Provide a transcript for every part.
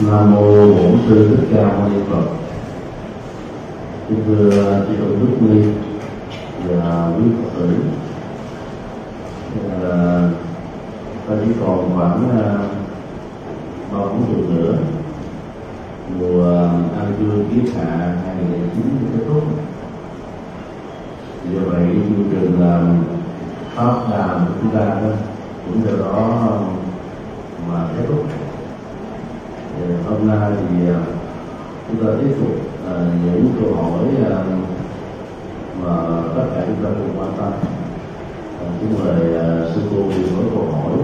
nam mô bổn sư thích ca mâu ni phật. Kính thưa chư tôn đức ni và quý phật tử. Là ta chỉ còn khoảng ờ, ba bốn tuần nữa. Mùa an cư kiết hạ 2009 kết thúc. Do vậy, chương trình làm pháp đàm của chúng ta cũng từ đó mà kết thúc hôm nay thì à, chúng ta tiếp tục à, những câu hỏi à, mà tất cả chúng ta cùng quan tâm. Chúng mời sư cô với câu hỏi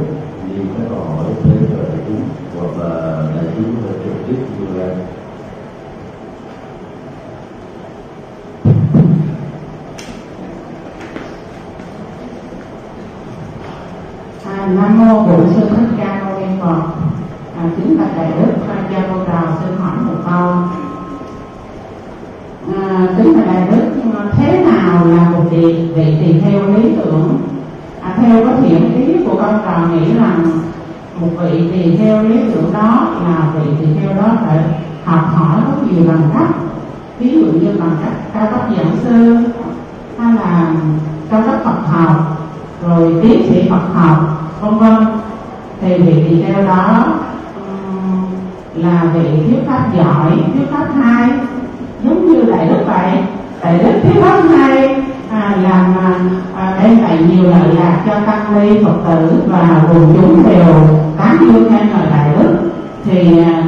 như các câu hỏi thế cho đại chúng hoặc là đại chúng có trực tiếp đưa ra. Nam mô Bổn Sư Thích Ca Mâu Ni Phật. À, kính bạch đại đức. Gia Cô trò xin hỏi một câu. À, kính bạch đại đức thế nào là một vị vị tỳ theo lý tưởng? À, theo có thiện ý của con trò nghĩ rằng một vị tỳ theo lý tưởng đó là vị tỳ theo đó phải học hỏi rất nhiều bằng cách ví dụ như bằng cách cao cấp giảng sư hay là cao cấp Phật học rồi tiến sĩ Phật học vân vân thì vị tỳ theo đó là vị thuyết pháp giỏi thuyết pháp hai, giống như đại đức vậy. Đại đức thuyết pháp hai à, làm à, à, đem lại nhiều lợi lạc cho tăng ni phật tử và quần chúng đều tán dương khen ngợi đại đức. Thì à,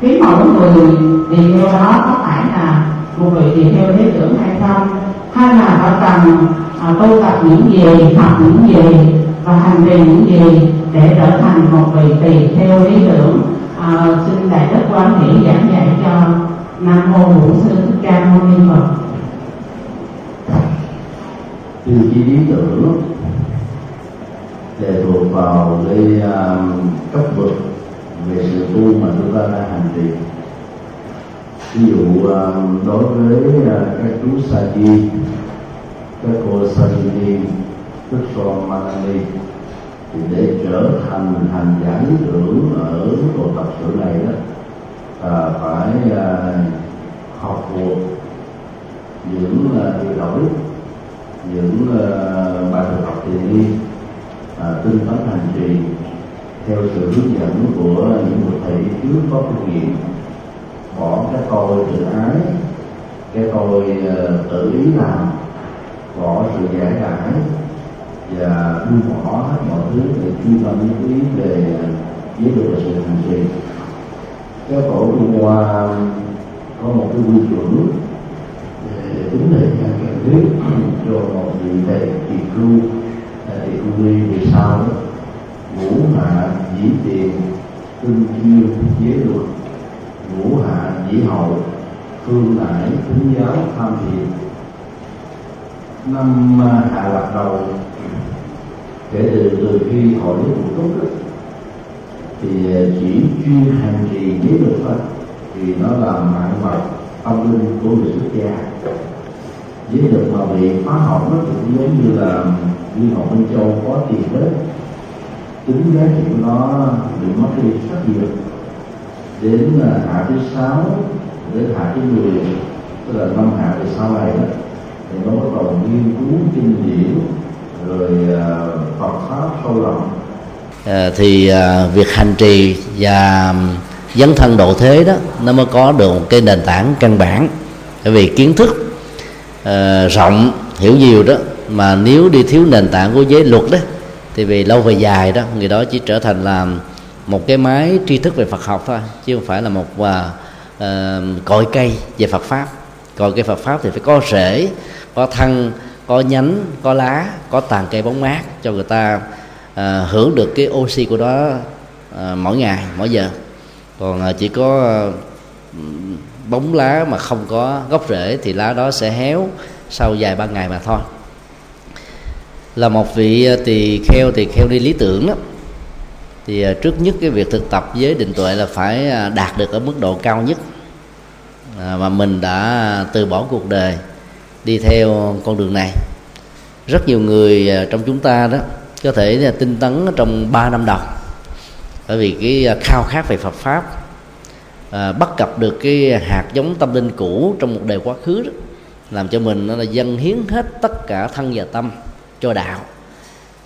cái mẫu người đi theo đó có phải là một vị đi theo lý tưởng hay không? Hay là họ cần à, tu tập những gì học những gì và hành về những gì để trở thành một vị tỳ theo lý tưởng à, xin đại đức quan hỷ giảng dạy cho nam mô bổn sư thích ca mâu ni phật. Từ chi lý tưởng để thuộc vào cái um, cấp bậc về sự tu mà chúng ta đang hành trì. Ví dụ um, đối với uh, các chú sa di các cô sa di đức son manani thì để trở thành hành giả lý tưởng ở bộ tập sự này đó à, phải à, học thuộc những à, điều đổi những à, bài thực học thiền đi à, tinh tấn hành trì theo sự hướng dẫn của những người thầy trước có kinh nghiệm bỏ cái tôi tự ái cái tôi à, tự ý làm bỏ sự giải đãi và buông bỏ hết mọi thứ để chuyên tâm ý về giới luật và sự hành trì Các tổ trung hoa có một cái quy chuẩn để tính thời ra cần thiết cho một vị thầy kỳ cư tỳ cư ly à, về sau đó. Ngũ hạ dĩ tiền tinh chiêu, giới luật. Ngũ hạ dĩ hậu phương nải tính giáo, tham thiện. Năm à, hạ lạc đầu kể từ từ khi hội lý phụ tốt đó, thì chỉ chuyên hành trì giới luật thôi thì nó là mạng vật tâm linh của người xuất gia. Với được mà bị phá hỏng nó cũng giống như là như ngọc minh châu có tiền đất tính giá trị của nó bị mất đi rất nhiều. Đến à, hạ thứ sáu đến hạ thứ mười tức là năm hạ về sau này đó thì nó bắt đầu nghiên cứu kinh điển rồi à, Phật pháp sâu rộng. À, thì à, việc hành trì và dấn thân độ thế đó nó mới có được một cái nền tảng căn bản. Bởi vì kiến thức à, rộng hiểu nhiều đó mà nếu đi thiếu nền tảng của giới luật đó thì vì lâu về dài đó người đó chỉ trở thành là một cái máy tri thức về Phật học thôi chứ không phải là một à, à, cội cây về Phật pháp. Cội cây Phật pháp thì phải có rễ có thân có nhánh có lá có tàn cây bóng mát cho người ta uh, hưởng được cái oxy của đó uh, mỗi ngày mỗi giờ. Còn uh, chỉ có uh, bóng lá mà không có gốc rễ thì lá đó sẽ héo sau vài ba ngày mà thôi. Là một vị tỳ kheo tỳ kheo đi lý tưởng đó. Thì trước nhất cái việc thực tập với định tuệ là phải đạt được ở mức độ cao nhất. Mà mình đã từ bỏ cuộc đời đi theo con đường này. Rất nhiều người à, trong chúng ta đó có thể là tinh tấn trong 3 năm đầu. Bởi vì cái à, khao khát về Phật pháp à, bắt gặp được cái hạt giống tâm linh cũ trong một đời quá khứ đó làm cho mình nó là dâng hiến hết tất cả thân và tâm cho đạo.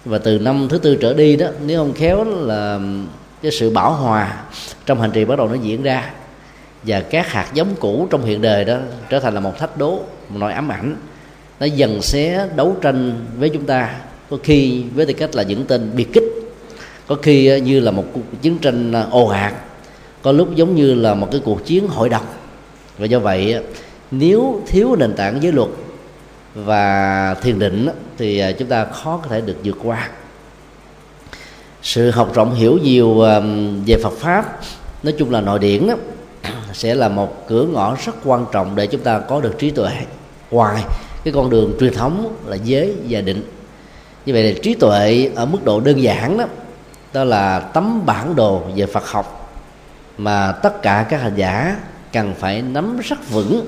Và từ năm thứ tư trở đi đó nếu không khéo là cái sự bảo hòa trong hành trì bắt đầu nó diễn ra. Và các hạt giống cũ trong hiện đời đó trở thành là một thách đố một nỗi ám ảnh. Nó dần xé đấu tranh với chúng ta. Có khi với tư cách là những tên biệt kích. Có khi như là một cuộc chiến tranh à, ồ ạt. Có lúc giống như là một cái cuộc chiến hội đồng và do vậy nếu thiếu nền tảng giới luật và thiền định thì à, chúng ta khó có thể được vượt qua. Sự học rộng hiểu nhiều về Phật pháp, nói chung là nội điển đó sẽ là một cửa ngõ rất quan trọng để chúng ta có được trí tuệ ngoài cái con đường truyền thống là giới và định. Như vậy là trí tuệ ở mức độ đơn giản đó đó là tấm bản đồ về Phật học mà tất cả các hành giả cần phải nắm rất vững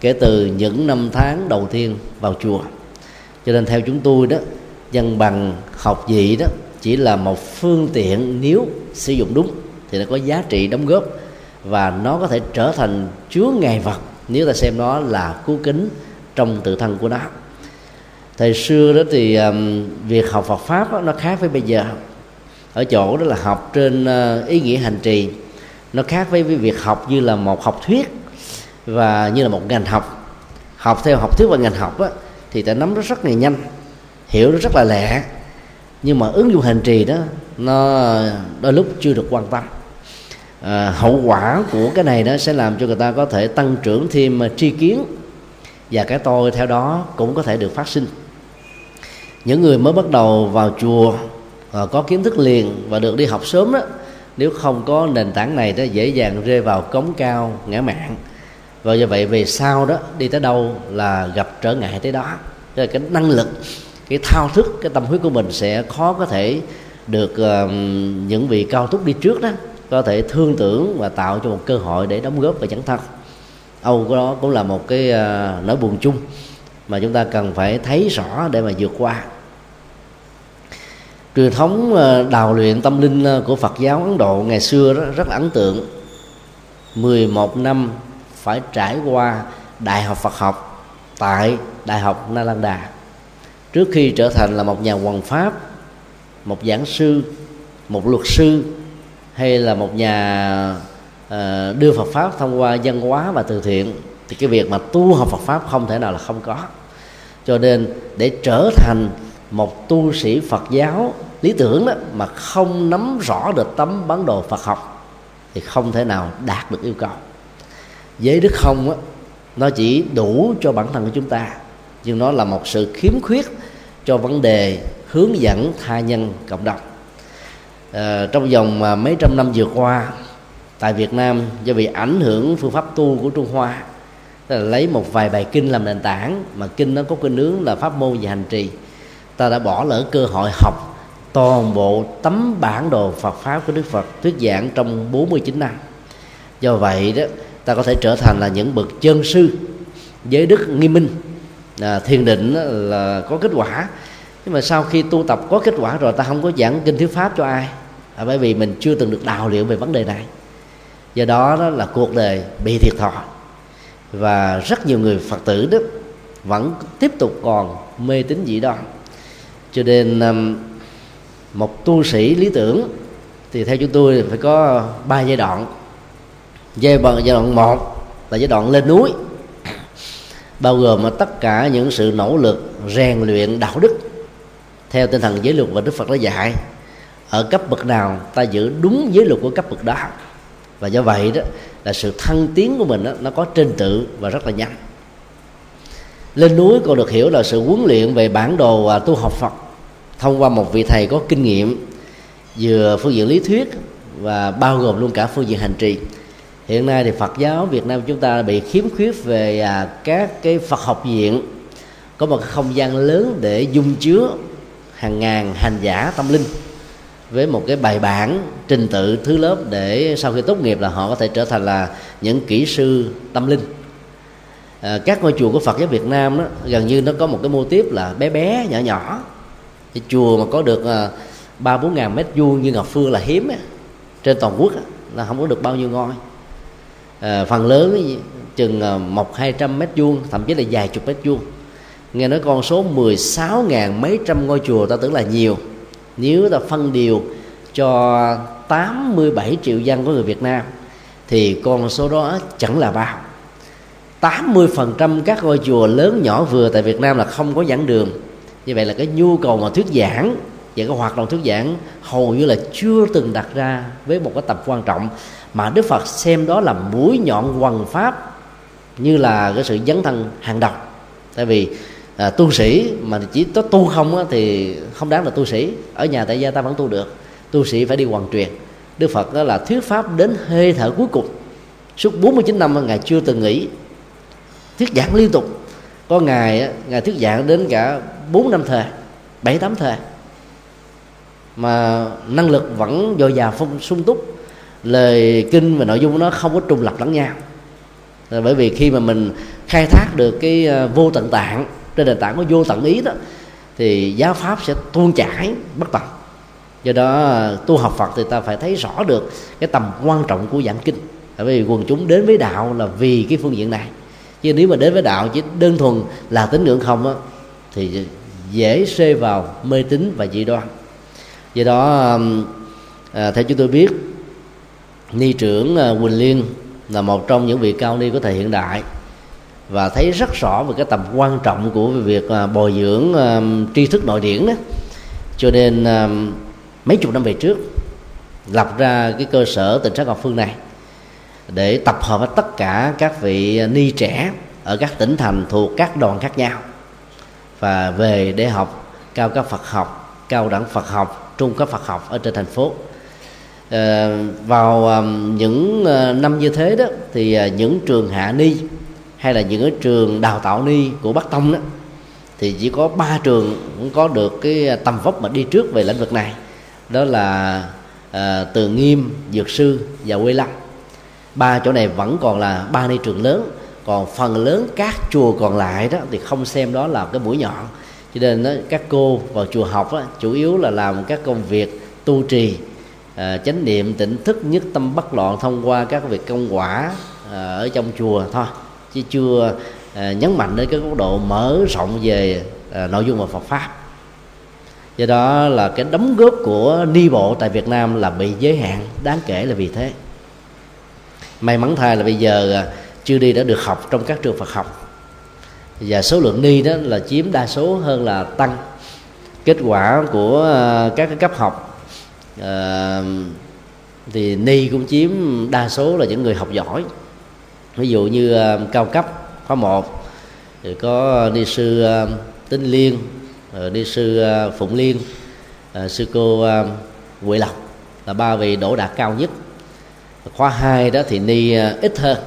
kể từ những năm tháng đầu tiên vào chùa. Cho nên theo chúng tôi đó, dân bằng học vị đó, chỉ là một phương tiện nếu sử dụng đúng thì nó có giá trị đóng góp và nó có thể trở thành chứa ngài vật nếu ta xem nó là cứu kính trong tự thân của nó. Thời xưa đó thì um, việc học Phật pháp đó, nó khác với bây giờ. Ở chỗ đó là học trên uh, ý nghĩa hành trì. Nó khác với việc học như là một học thuyết và như là một ngành học. Học theo học thuyết và ngành học á, thì ta nắm nó rất là nhanh hiểu nó rất là lẹ. Nhưng mà ứng dụng hành trì đó nó đôi lúc chưa được quan tâm. À, hậu quả của cái này đó sẽ làm cho người ta có thể tăng trưởng thêm ờ, tri kiến và cái tôi theo đó cũng có thể được phát sinh. Những người mới bắt đầu vào chùa ờ, có kiến thức liền và được đi học sớm đó nếu không có nền tảng này đó dễ dàng rơi vào cống cao ngã mạng và do vậy về sau đó đi tới đâu là gặp trở ngại tới đó. Tức là cái năng lực cái thao thức cái tâm huyết của mình sẽ khó có thể được uh, những vị cao túc đi trước đó có thể thương tưởng và tạo cho một cơ hội để đóng góp và chẳng thân âu đó cũng là một cái uh, nỗi buồn chung mà chúng ta cần phải thấy rõ để mà vượt qua. Truyền thống uh, đào luyện tâm linh ờ, của Phật giáo Ấn Độ ngày xưa đó rất là ấn tượng. 11 năm phải trải qua đại học Phật học tại đại học Nalanda trước khi trở thành là một nhà hoàng pháp một giảng sư một luật sư hay là một nhà Ờ, đưa Phật pháp thông qua văn hóa và từ thiện thì cái việc mà tu học Phật pháp không thể nào là không có. Cho nên để trở thành một tu sĩ Phật giáo lý tưởng đó mà không nắm rõ được tấm bản đồ Phật học thì không thể nào đạt được yêu cầu. Giới đức không á nó chỉ đủ cho bản thân của chúng ta nhưng nó là một sự khiếm khuyết cho vấn đề hướng dẫn tha nhân cộng đồng. À, trong vòng mà mấy trăm năm vừa qua tại Việt Nam do bị ảnh hưởng phương pháp tu của Trung Hoa tức là lấy một vài bài kinh làm nền tảng mà kinh nó có kinh nướng là pháp môn về hành trì ta đã bỏ lỡ cơ hội học toàn bộ tấm bản đồ Phật pháp của Đức Phật thuyết giảng trong 49 năm. Do vậy đó ta có thể trở thành là những bậc chân sư giới đức nghiêm minh. À, thiền định là có kết quả. Nhưng mà sau khi tu tập có kết quả rồi ta không có giảng kinh thuyết pháp cho ai. À, bởi vì mình chưa từng được đào liệu về vấn đề này do đó đó là cuộc đời bị thiệt thòi. Và rất nhiều người phật tử đó vẫn tiếp tục còn mê tín dị đoan. Cho nên um, một tu sĩ lý tưởng thì theo chúng tôi phải có ba giai đoạn. Giai đoạn giai đoạn một là giai đoạn lên núi. Bao gồm mà tất cả những sự nỗ lực, rèn luyện đạo đức theo tinh thần giới luật và đức phật đã dạy. Ở cấp bậc nào ta giữ đúng giới luật của cấp bậc đó và do vậy đó là sự thăng tiến của mình đó, nó có trình tự và rất là nhanh. Lên núi còn được hiểu là sự huấn luyện về bản đồ à, tu học phật. Thông qua một vị thầy có kinh nghiệm vừa phương diện lý thuyết và bao gồm luôn cả phương diện hành trì. Hiện nay thì Phật giáo Việt Nam chúng ta bị khiếm khuyết về à, các cái Phật học viện. Có một không gian lớn để dung chứa hàng ngàn hành giả tâm linh với một cái bài bản trình tự thứ lớp để sau khi tốt nghiệp là họ có thể trở thành là những kỹ sư tâm linh. À, các ngôi chùa của Phật giáo Việt Nam đó gần như nó có một cái mô tiếp là bé bé nhỏ nhỏ. Cái chùa mà có được à, ba bốn ngàn mét vuông như Ngọc Phương là hiếm trên toàn quốc là không có được bao nhiêu ngôi. À, phần lớn chừng à, một hai trăm mét vuông thậm chí là vài chục mét vuông. Nghe nói con số 16 ngàn mấy trăm ngôi chùa ta tưởng là nhiều nếu ta phân điều cho 87 triệu dân của người Việt Nam, thì con số đó chẳng là bao. 80% các ngôi chùa lớn nhỏ vừa tại Việt Nam là không có giảng đường. Như vậy là cái nhu cầu mà thuyết giảng và cái hoạt động thuyết giảng hầu như là chưa từng đặt ra với một cái tập quan trọng mà Đức Phật xem đó là mũi nhọn quần pháp như là cái sự dấn thân hàng đầu. Tại vì à, tu sĩ mà chỉ có tu không á, thì không đáng là tu sĩ. Ở nhà tại gia ta vẫn tu được. Tu sĩ phải đi hoàn truyền. Đức Phật đó là thuyết pháp đến hơi thở cuối cùng. Suốt 49 năm ngài chưa từng nghỉ. Thuyết giảng liên tục. Có ngày ngài thuyết giảng đến cả 4 năm thời 7 tám thời. Mà năng lực vẫn dồi dào phong sung túc. Lời kinh và nội dung của nó không có trùng lập lẫn nhau. Bởi vì khi mà mình khai thác được cái ờ, vô tận tạng trên nền tảng của vô tận ý đó thì giáo pháp sẽ tuôn chảy bất tận. Do đó tu học phật thì ta phải thấy rõ được cái tầm quan trọng của giảng kinh. Bởi vì quần chúng đến với đạo là vì cái phương diện này. Chứ nếu mà đến với đạo chỉ đơn thuần là tín ngưỡng không á thì dễ rơi vào mê tín và dị đoan. Do đó à, theo chúng tôi biết ni trưởng à, quỳnh liên là một trong những vị cao ni của thời hiện đại và thấy rất rõ về cái tầm quan trọng của việc à, bồi dưỡng à, tri thức nội điển đó cho nên à, mấy chục năm về trước lập ra cái cơ sở tỉnh sát học phương này để tập hợp với tất cả các vị ni trẻ ở các tỉnh thành thuộc các đoàn khác nhau và về để học cao cấp Phật học, cao đẳng Phật học, trung cấp Phật học ở trên thành phố. Ờ, à, vào những năm như thế đó thì những trường hạ ni hay là những cái trường đào tạo ni của Bắc Tông đó thì chỉ có ba trường cũng có được cái tầm vóc mà đi trước về lĩnh vực này. Đó là à, Từ Nghiêm, Dược Sư và Quê Lâm. Ba chỗ này vẫn còn là ba ni trường lớn còn phần lớn các chùa còn lại đó thì không xem đó là cái mũi nhọn. Cho nên đó, các cô vào chùa học đó, chủ yếu là làm các công việc tu trì à, chánh niệm tỉnh thức nhất tâm bất loạn thông qua các việc công quả à, ở trong chùa thôi chứ chưa à, nhấn mạnh đến cái góc độ mở rộng về à, nội dung và Phật pháp. Do đó là cái đóng góp của ni bộ tại Việt Nam là bị giới hạn, đáng kể là vì thế. May mắn thay là bây giờ à, chưa đi đã được học trong các trường Phật học. Và số lượng ni đó là chiếm đa số hơn là tăng. Kết quả của các cái cấp học thì ni cũng chiếm đa số là những người học giỏi ví dụ như ờ, cao cấp khóa một thì có ni sư ờ, à, tinh liên rồi ni sư ờ, phụng liên sư cô à, huệ lộc là ba vị đỗ đạt cao nhất. Khóa hai đó thì ni ít hơn.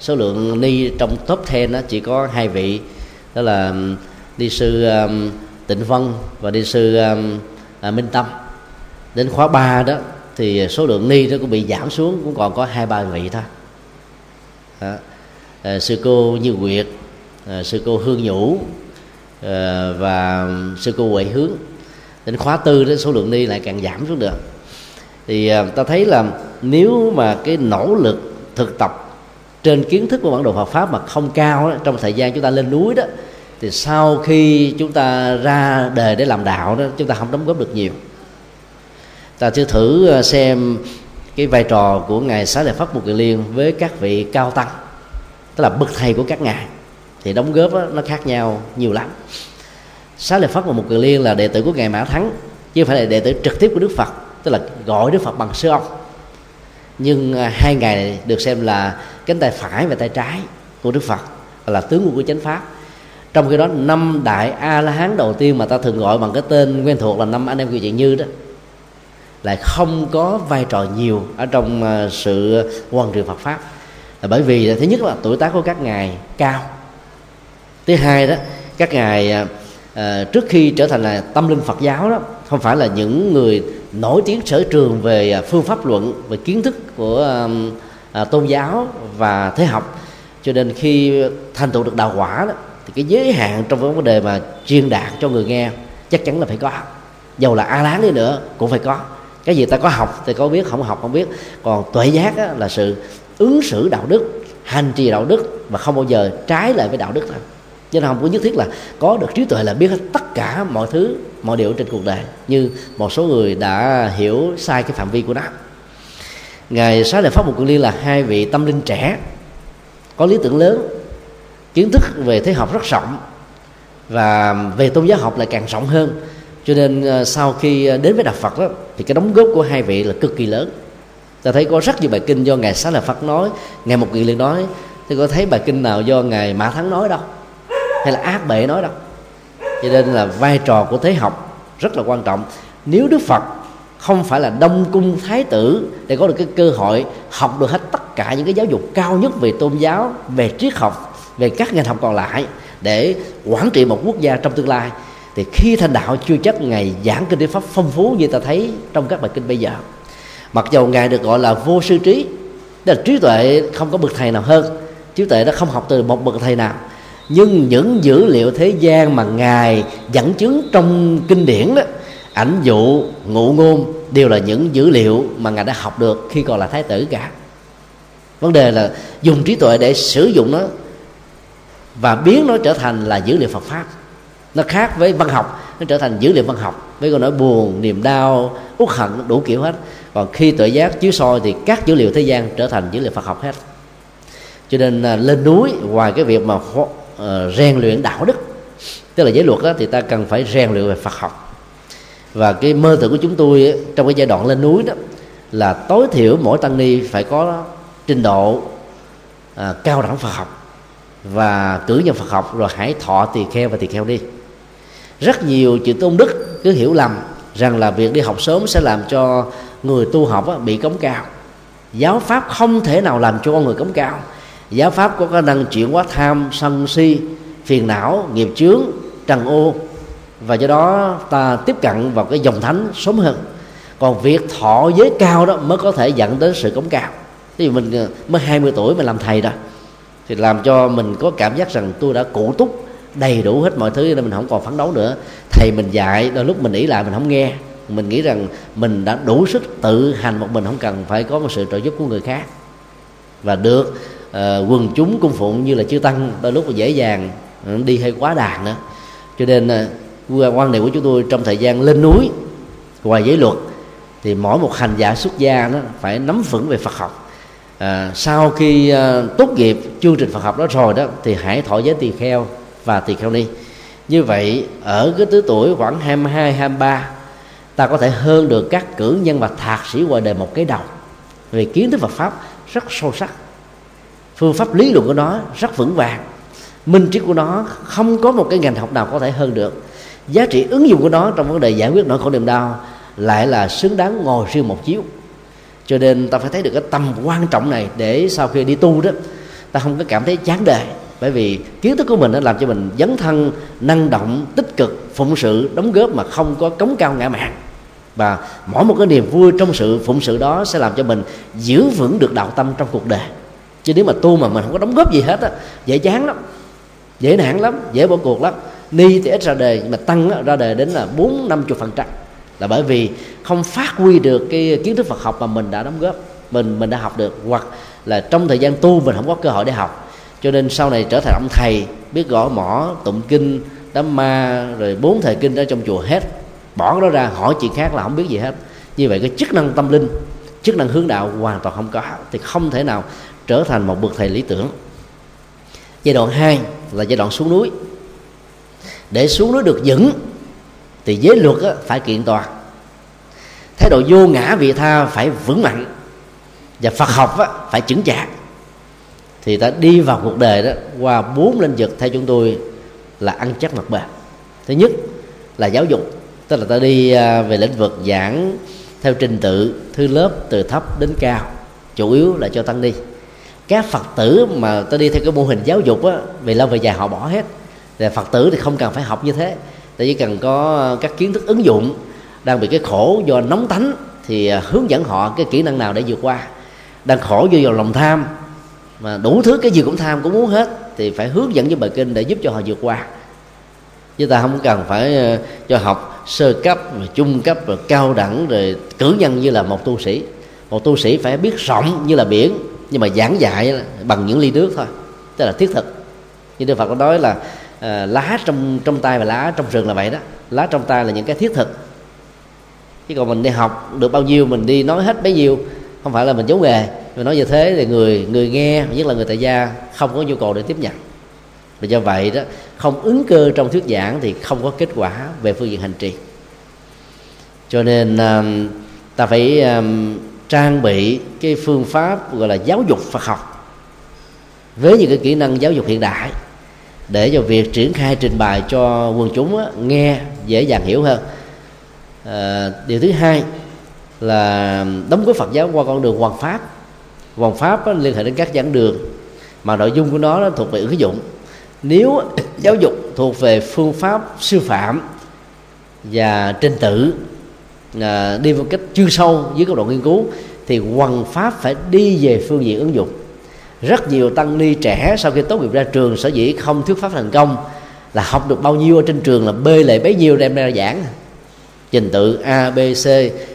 Số lượng ni trong top 10 đó chỉ có hai vị đó là ni sư um, Tịnh Vân và ni sư um, uh, Minh Tâm. Đến khóa 3 đó thì số lượng ni nó cũng bị giảm xuống cũng còn có hai ba vị thôi đó. À, sư cô Như Nguyệt à, sư cô Hương Nhũ à, và sư cô Huệ Hướng. Đến khóa tư đến số lượng ni lại càng giảm xuống được. Thì à, ta thấy là nếu mà cái nỗ lực thực tập trên kiến thức của bản đồ Phật pháp mà không cao đó, trong thời gian chúng ta lên núi đó thì sau khi chúng ta ra đề để làm đạo đó chúng ta không đóng góp được nhiều. Ta chưa thử à, xem cái vai trò của ngài xá lợi phất một kiền liên với các vị cao tăng tức là bậc thầy của các ngài thì đóng góp đó, nó khác nhau nhiều lắm. Xá lợi phất và một kiền liên là đệ tử của ngài mã thắng chứ không phải là đệ tử trực tiếp của đức phật tức là gọi đức phật bằng sư ông. Nhưng à, hai ngài này được xem là cánh tay phải và tay trái của đức phật là tướng quân của chánh pháp. Trong khi đó năm đại a la hán đầu tiên mà ta thường gọi bằng cái tên quen thuộc là năm anh em kiều chuyện như đó lại không có vai trò nhiều ở trong ờ, sự hoàn truyền Phật pháp. Là bởi vì thứ nhất là tuổi tác của các ngài cao. Thứ hai đó các ngài à, trước khi trở thành là tâm linh Phật giáo đó không phải là những người nổi tiếng sở trường về phương pháp luận về kiến thức của à, tôn giáo và thế học. Cho nên khi thành tựu được đạo quả đó thì cái giới hạn trong vấn đề mà truyền đạt cho người nghe chắc chắn là phải có. Dầu là a lán đi nữa cũng phải có cái gì ta có học thì có biết không học không biết. Còn tuệ giác á, là sự ứng xử đạo đức hành trì đạo đức mà không bao giờ trái lại với đạo đức đâu cho nên không có nhất thiết là có được trí tuệ là biết hết tất cả mọi thứ mọi điều trên cuộc đời như một số người đã hiểu sai cái phạm vi của nó. Ngài sáu đại pháp một cự liên là hai vị tâm linh trẻ có lý tưởng lớn kiến thức về thế học rất rộng và về tôn giáo học lại càng rộng hơn cho nên ờ, sau khi ờ, đến với đạo Phật đó, thì cái đóng góp của hai vị là cực kỳ lớn. Ta thấy có rất nhiều bài kinh do ngài sáng lợi Phật nói ngài một nghị liền nói. Thì có thấy bài kinh nào do ngài mã thắng nói đâu? Hay là ác bệ nói đâu? Cho nên là vai trò của thế học rất là quan trọng. Nếu đức phật không phải là đông cung thái tử để có được cái cơ hội học được hết tất cả những cái giáo dục cao nhất về tôn giáo về triết học về các ngành học còn lại để quản trị một quốc gia trong tương lai thì khi thành đạo chưa chắc ngày giảng kinh pháp phong phú như ta thấy trong các bài kinh bây giờ. Mặc dầu ngài được gọi là vô sư trí, tức là trí tuệ không có bậc thầy nào hơn, trí tuệ nó không học từ một bậc thầy nào. Nhưng những dữ liệu thế gian mà ngài dẫn chứng trong kinh điển đó, ảnh dụ, ngụ ngôn, đều là những dữ liệu mà ngài đã học được khi còn là thái tử cả. Vấn đề là dùng trí tuệ để sử dụng nó và biến nó trở thành là dữ liệu Phật pháp nó khác với văn học. Nó trở thành dữ liệu văn học. Với câu nói buồn niềm đau uất hận đủ kiểu hết. Còn khi tự giác chiếu soi thì các dữ liệu thế gian trở thành dữ liệu Phật học hết. Cho nên à, lên núi ngoài cái việc mà uh, rèn luyện đạo đức tức là giới luật đó, thì ta cần phải rèn luyện về Phật học. Và cái mơ tưởng của chúng tôi trong cái giai đoạn lên núi đó là tối thiểu mỗi tăng ni phải có trình độ à, cao đẳng Phật học. Và cử nhân Phật học rồi hãy thọ tỳ kheo và tỳ kheo đi rất nhiều chữ tôn đức cứ hiểu lầm rằng là việc đi học sớm sẽ làm cho người tu học bị cống cao. Giáo pháp không thể nào làm cho con người cống cao. Giáo pháp có khả năng chuyển hóa tham, sân si, phiền não, nghiệp chướng, trần ô. Và do đó ta tiếp cận vào cái dòng thánh sớm hơn. Còn việc thọ giới cao đó mới có thể dẫn đến sự cống cao. Ví dụ mình ờ, mới 20 tuổi mà làm thầy đó, thì làm cho mình có cảm giác rằng tôi đã cụ túc đầy đủ hết mọi thứ nên mình không còn phấn đấu nữa. Thầy mình dạy đôi lúc mình nghĩ lại mình không nghe. Mình nghĩ rằng mình đã đủ sức tự hành một mình không cần phải có một sự trợ giúp của người khác. Và được uh, quần chúng cung phụng như là chư tăng đôi lúc là dễ dàng ừ, đi hơi quá đàn nữa. Cho nên uh, quan điểm của chúng tôi trong thời gian lên núi ngoài giới luật thì mỗi một hành giả xuất gia nó phải nắm vững về Phật học. À, sau khi uh, tốt nghiệp chương trình Phật học đó rồi đó thì hãy thọ giới tỳ kheo và tỳ kheo ni. Như vậy, ở cái tứ tuổi khoảng 22 23 ta có thể hơn được các cử nhân và thạc sĩ ngoài đời một cái đầu vì kiến thức Phật pháp rất sâu sắc. Phương pháp lý luận của nó rất vững vàng. Minh triết của nó không có một cái ngành học nào có thể hơn được. Giá trị ứng dụng của nó trong vấn đề giải quyết nỗi khổ niềm đau lại là xứng đáng ngồi riêng một chiếu. Cho nên ta phải thấy được cái tầm quan trọng này để sau khi đi tu đó, ta không có cảm thấy chán đời bởi vì kiến thức của mình nó làm cho mình dấn thân, năng động, tích cực, phụng sự, đóng góp mà không có cống cao ngã mạn. Và mỗi một cái niềm vui trong sự phụng sự đó sẽ làm cho mình giữ vững được đạo tâm trong cuộc đời. Chứ nếu mà tu mà mình không có đóng góp gì hết á, dễ chán lắm, dễ nản lắm, dễ bỏ cuộc lắm. Ni thì ít ra đề mà tăng ra đề đến là bốn, năm chục phần trăm. Là bởi vì không phát huy được cái kiến thức Phật học mà mình đã đóng góp, mình mình đã học được. Hoặc là trong thời gian tu mình không có cơ hội để học cho nên sau này trở thành ông thầy biết gõ mỏ tụng kinh đám ma rồi bốn thời kinh ở trong chùa hết. Bỏ nó ra hỏi chuyện khác là không biết gì hết. Như vậy cái chức năng tâm linh chức năng hướng đạo hoàn toàn không có thì không thể nào trở thành một bậc thầy lý tưởng. Giai đoạn 2 là giai đoạn xuống núi. Để xuống núi được vững thì giới luật á, phải kiện toàn. Thái độ vô ngã vị tha phải vững mạnh. Và phật học á, phải chững chạc thì ta đi vào cuộc đời đó, qua bốn lĩnh vực theo chúng tôi là ăn chắc mặt bền. Thứ nhất là giáo dục, tức là ta đi à, về lĩnh vực giảng theo trình tự, thư lớp từ thấp đến cao, chủ yếu là cho tăng ni. Các phật tử mà ta đi theo cái mô hình giáo dục á, về lâu về dài họ bỏ hết. Là phật tử thì không cần phải học như thế. Ta chỉ cần có à, các kiến thức ứng dụng đang bị cái khổ do nóng tánh thì à, hướng dẫn họ cái kỹ năng nào để vượt qua. Đang khổ do vào lòng tham mà đủ thứ cái gì cũng tham cũng muốn hết thì phải hướng dẫn với bài kinh để giúp cho họ vượt qua. Chứ ta không cần phải ờ, cho học sơ cấp rồi trung cấp rồi cao đẳng rồi cử nhân như là một tu sĩ. Một tu sĩ phải biết rộng như là biển nhưng mà giảng dạy bằng những ly nước thôi tức là thiết thực. Như đức phật có nói là à, lá trong trong tay và lá trong rừng là vậy đó. Lá trong tay là những cái thiết thực. Chứ còn mình đi học được bao nhiêu mình đi nói hết bấy nhiêu không phải là mình giấu nghề. Mình nói như thế thì người người nghe nhất là người tại gia không có nhu cầu để tiếp nhận. Và do vậy đó không ứng cơ trong thuyết giảng thì không có kết quả về phương diện hành trì. Cho nên um, ta phải um, trang bị cái phương pháp gọi là giáo dục Phật học với những cái kỹ năng giáo dục hiện đại để cho việc triển khai trình bày cho quần chúng á, nghe dễ dàng hiểu hơn. À, điều thứ hai là đóng góp Phật giáo qua con đường hoàng pháp. Hoàng pháp á, liên hệ đến các giảng đường mà nội dung của nó, nó thuộc về ứng dụng. Nếu giáo dục thuộc về phương pháp sư phạm và trình tự à, đi một cách chuyên sâu dưới góc độ nghiên cứu thì hoàng pháp phải đi về phương diện ứng dụng. Rất nhiều tăng ni trẻ sau khi tốt nghiệp ra trường sở dĩ không thuyết pháp thành công là học được bao nhiêu ở trên trường là bê lại bấy nhiêu đem ra giảng trình tự A B C.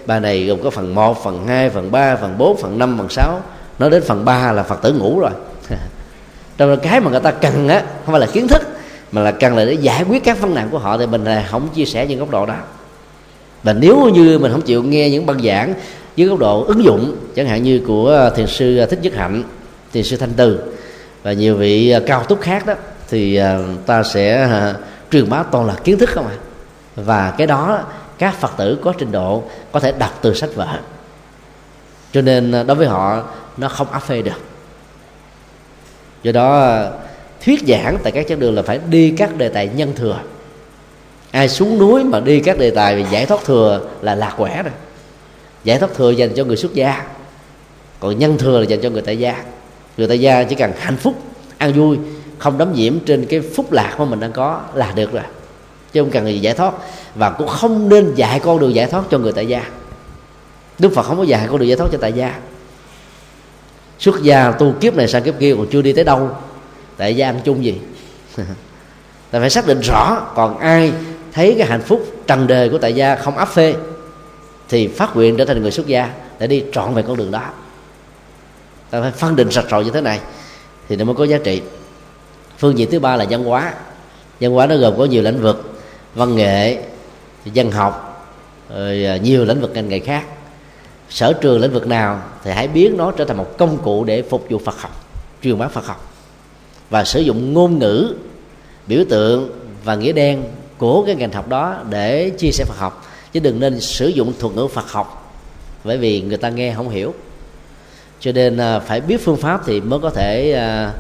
Bài này gồm có phần 1, phần 2, phần 3, phần 4, phần 5, phần 6 nói đến phần 3 là Phật tử ngủ rồi. Trong cái mà người ta cần á không phải là kiến thức mà là cần là để giải quyết các vấn nạn của họ thì mình là không chia sẻ những góc độ đó. Và nếu như mình không chịu nghe những băng giảng dưới góc độ ứng dụng chẳng hạn như của thiền sư thích nhất hạnh thiền sư thanh từ và nhiều vị cao túc khác đó thì à, ta sẽ à, truyền bá toàn là kiến thức không ạ? À? và cái đó các phật tử có trình độ có thể đọc từ sách vở. Cho nên à, đối với họ, nó không áp phê được. Do đó à, thuyết giảng tại các chánh đường là phải đi các đề tài nhân thừa. Ai xuống núi mà đi các đề tài về giải thoát thừa là lạc quẻ rồi. Giải thoát thừa dành cho người xuất gia, còn nhân thừa là dành cho người tại gia. Người tại gia chỉ cần hạnh phúc ăn vui, không đắm nhiễm trên cái phúc lạc mà mình đang có là được rồi chứ không cần gì giải thoát. Và cũng không nên dạy con đường giải thoát cho người tại gia. Đức phật không có dạy con đường giải thoát cho tại gia. Xuất gia tu kiếp này sang kiếp kia còn chưa đi tới đâu. Tại gia ăn chung gì? Ta phải xác định rõ còn ai thấy cái hạnh phúc trần đề của tại gia không áp phê, thì phát nguyện trở thành người xuất gia để đi trọn về con đường đó. Ta phải phân định sạch rồi như thế này thì nó mới có giá trị. Phương diện thứ ba là văn hóa. Văn hóa nó gồm có nhiều lĩnh vực văn nghệ dân học rồi à, nhiều lĩnh vực ngành nghề khác. Sở trường lĩnh vực nào thì hãy biến nó trở thành một công cụ để phục vụ Phật học truyền bá Phật học. Và sử dụng ngôn ngữ biểu tượng và nghĩa đen của cái ngành học đó để chia sẻ Phật học. Chứ đừng nên sử dụng thuật ngữ Phật học bởi vì người ta nghe không hiểu. Cho nên à, phải biết phương pháp thì mới có thể à,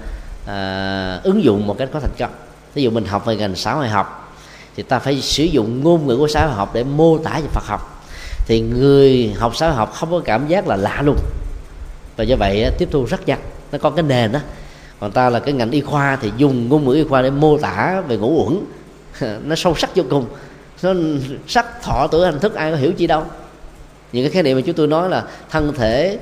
à, ứng dụng một cách có thành công. Ví dụ mình học về ngành xã hội học thì ta phải sử dụng ngôn ngữ của xã hội học để mô tả về Phật học. Thì người học xã hội học không có cảm giác là lạ luôn và do vậy tiếp thu rất nhanh. Nó có cái nền đó còn ta là cái ngành y khoa thì dùng ngôn ngữ y khoa để mô tả về ngũ uẩn. Nó sâu sắc vô cùng. Nó sắc thọ tử hành thức, ai có hiểu chi đâu. Những cái khái niệm mà chúng tôi nói là thân thể,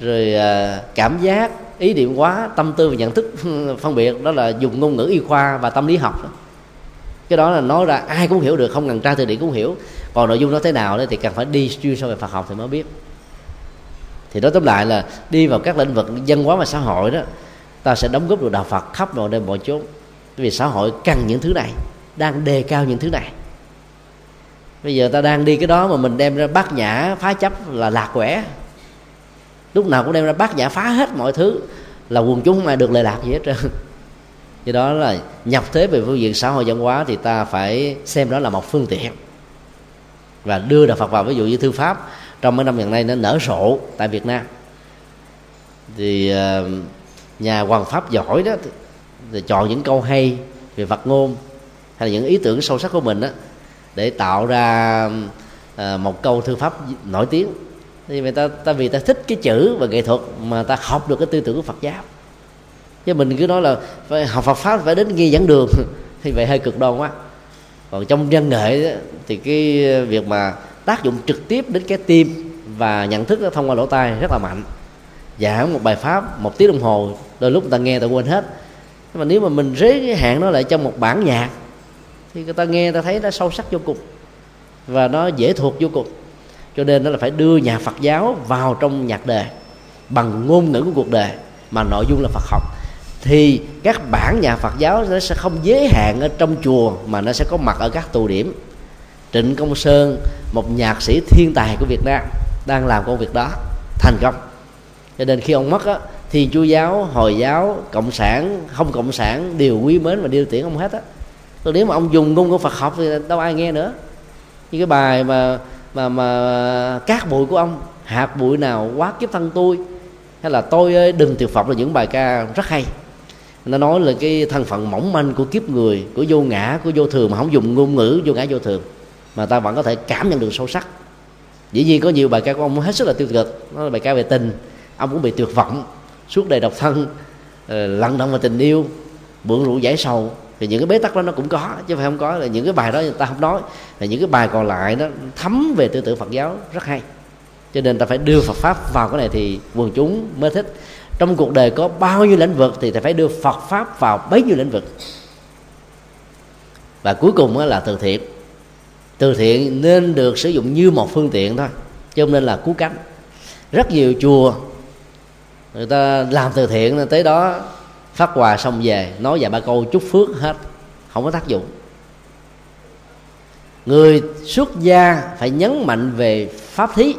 rồi à, cảm giác, ý niệm quá tâm tư và nhận thức phân biệt, đó là dùng ngôn ngữ y khoa và tâm lý học đó cái đó là nói ra, ai cũng hiểu được, không cần tra từ điển cũng hiểu. Còn nội dung nó thế nào thì cần phải đi chuyên sâu về Phật học thì mới biết. Thì nói tóm lại là đi vào các lĩnh vực dân hóa và xã hội đó, ta sẽ đóng góp được đạo Phật khắp mọi nơi, mọi chốn. Vì xã hội cần những thứ này, đang đề cao những thứ này. Bây giờ ta đang đi cái đó mà mình đem ra bát nhã phá chấp là lạc quẻ. Lúc nào cũng đem ra bát nhã phá hết mọi thứ, là quần chúng không ai được lệ lạc gì hết trơn do đó là nhập thế về phương diện xã hội văn hóa thì ta phải xem đó là một phương tiện và đưa đạo Phật vào. Ví dụ như thư pháp trong mấy năm gần đây nó nở rộ tại Việt Nam. Thì ờ, nhà hoàng pháp giỏi đó thì, chọn những câu hay về Phật ngôn hay là những ý tưởng sâu sắc của mình đó để tạo ra ờ, một câu thư pháp nổi tiếng. Thì người ta ta vì ta thích cái chữ và nghệ thuật mà ta học được cái tư tưởng của Phật giáo chứ mình cứ nói là phải học Phật pháp phải đến nghi dẫn đường thì vậy hơi cực đoan quá. Còn trong văn nghệ thì cái việc mà tác dụng trực tiếp đến cái tim và nhận thức đó, thông qua lỗ tai rất là mạnh. Giảng một bài pháp một tiếng đồng hồ đôi lúc người ta nghe ta quên hết. Nhưng mà nếu mà mình rế cái hạn nó lại trong một bản nhạc thì người ta nghe ta thấy nó sâu sắc vô cùng và nó dễ thuộc vô cùng. Cho nên nó là phải đưa nhà Phật giáo vào trong nhạc đề bằng ngôn ngữ của cuộc đời mà nội dung là Phật học thì các bản nhà Phật giáo nó sẽ không giới hạn ở trong chùa, mà nó sẽ có mặt ở các tụ điểm. Trịnh Công Sơn, một nhạc sĩ thiên tài của Việt Nam, đang làm công việc đó, thành công. Cho nên khi ông mất á, thì chúa giáo, hồi giáo, cộng sản, không cộng sản đều quý mến và điều tiễn ông hết á. Còn nếu mà ông dùng ngôn ngữ Phật học thì đâu ai nghe nữa. Như cái bài mà mà mà cát bụi của ông, hạt bụi nào quá kiếp thân tôi? Hay là tôi ơi, đừng tuyệt vọng là những bài ca rất hay nó nói là cái thân phận mỏng manh của kiếp người của vô ngã của vô thường mà không dùng ngôn ngữ vô ngã vô thường. Mà ta vẫn có thể cảm nhận được sâu sắc. Dĩ nhiên có nhiều bài ca của ông hết sức là tiêu cực. Nó là bài ca về tình. Ông cũng bị tuyệt vọng suốt đời độc thân ờ, lận động vào tình yêu bưỡng rượu giải sầu. Thì những cái bế tắc đó nó cũng có chứ phải không có. Là những cái bài đó người ta không nói. Là những cái bài còn lại nó thấm về tư tưởng Phật giáo rất hay. Cho nên ta phải đưa Phật pháp vào cái này thì quần chúng mới thích trong cuộc đời có bao nhiêu lĩnh vực thì thầy phải đưa Phật pháp vào bấy nhiêu lĩnh vực. Và cuối cùng là từ thiện. Từ thiện nên được sử dụng như một phương tiện thôi, chứ không nên là cứu cánh. Rất nhiều chùa, người ta làm từ thiện tới đó phát quà xong về, nói vài ba câu chúc phước hết, không có tác dụng. Người xuất gia phải nhấn mạnh về pháp thí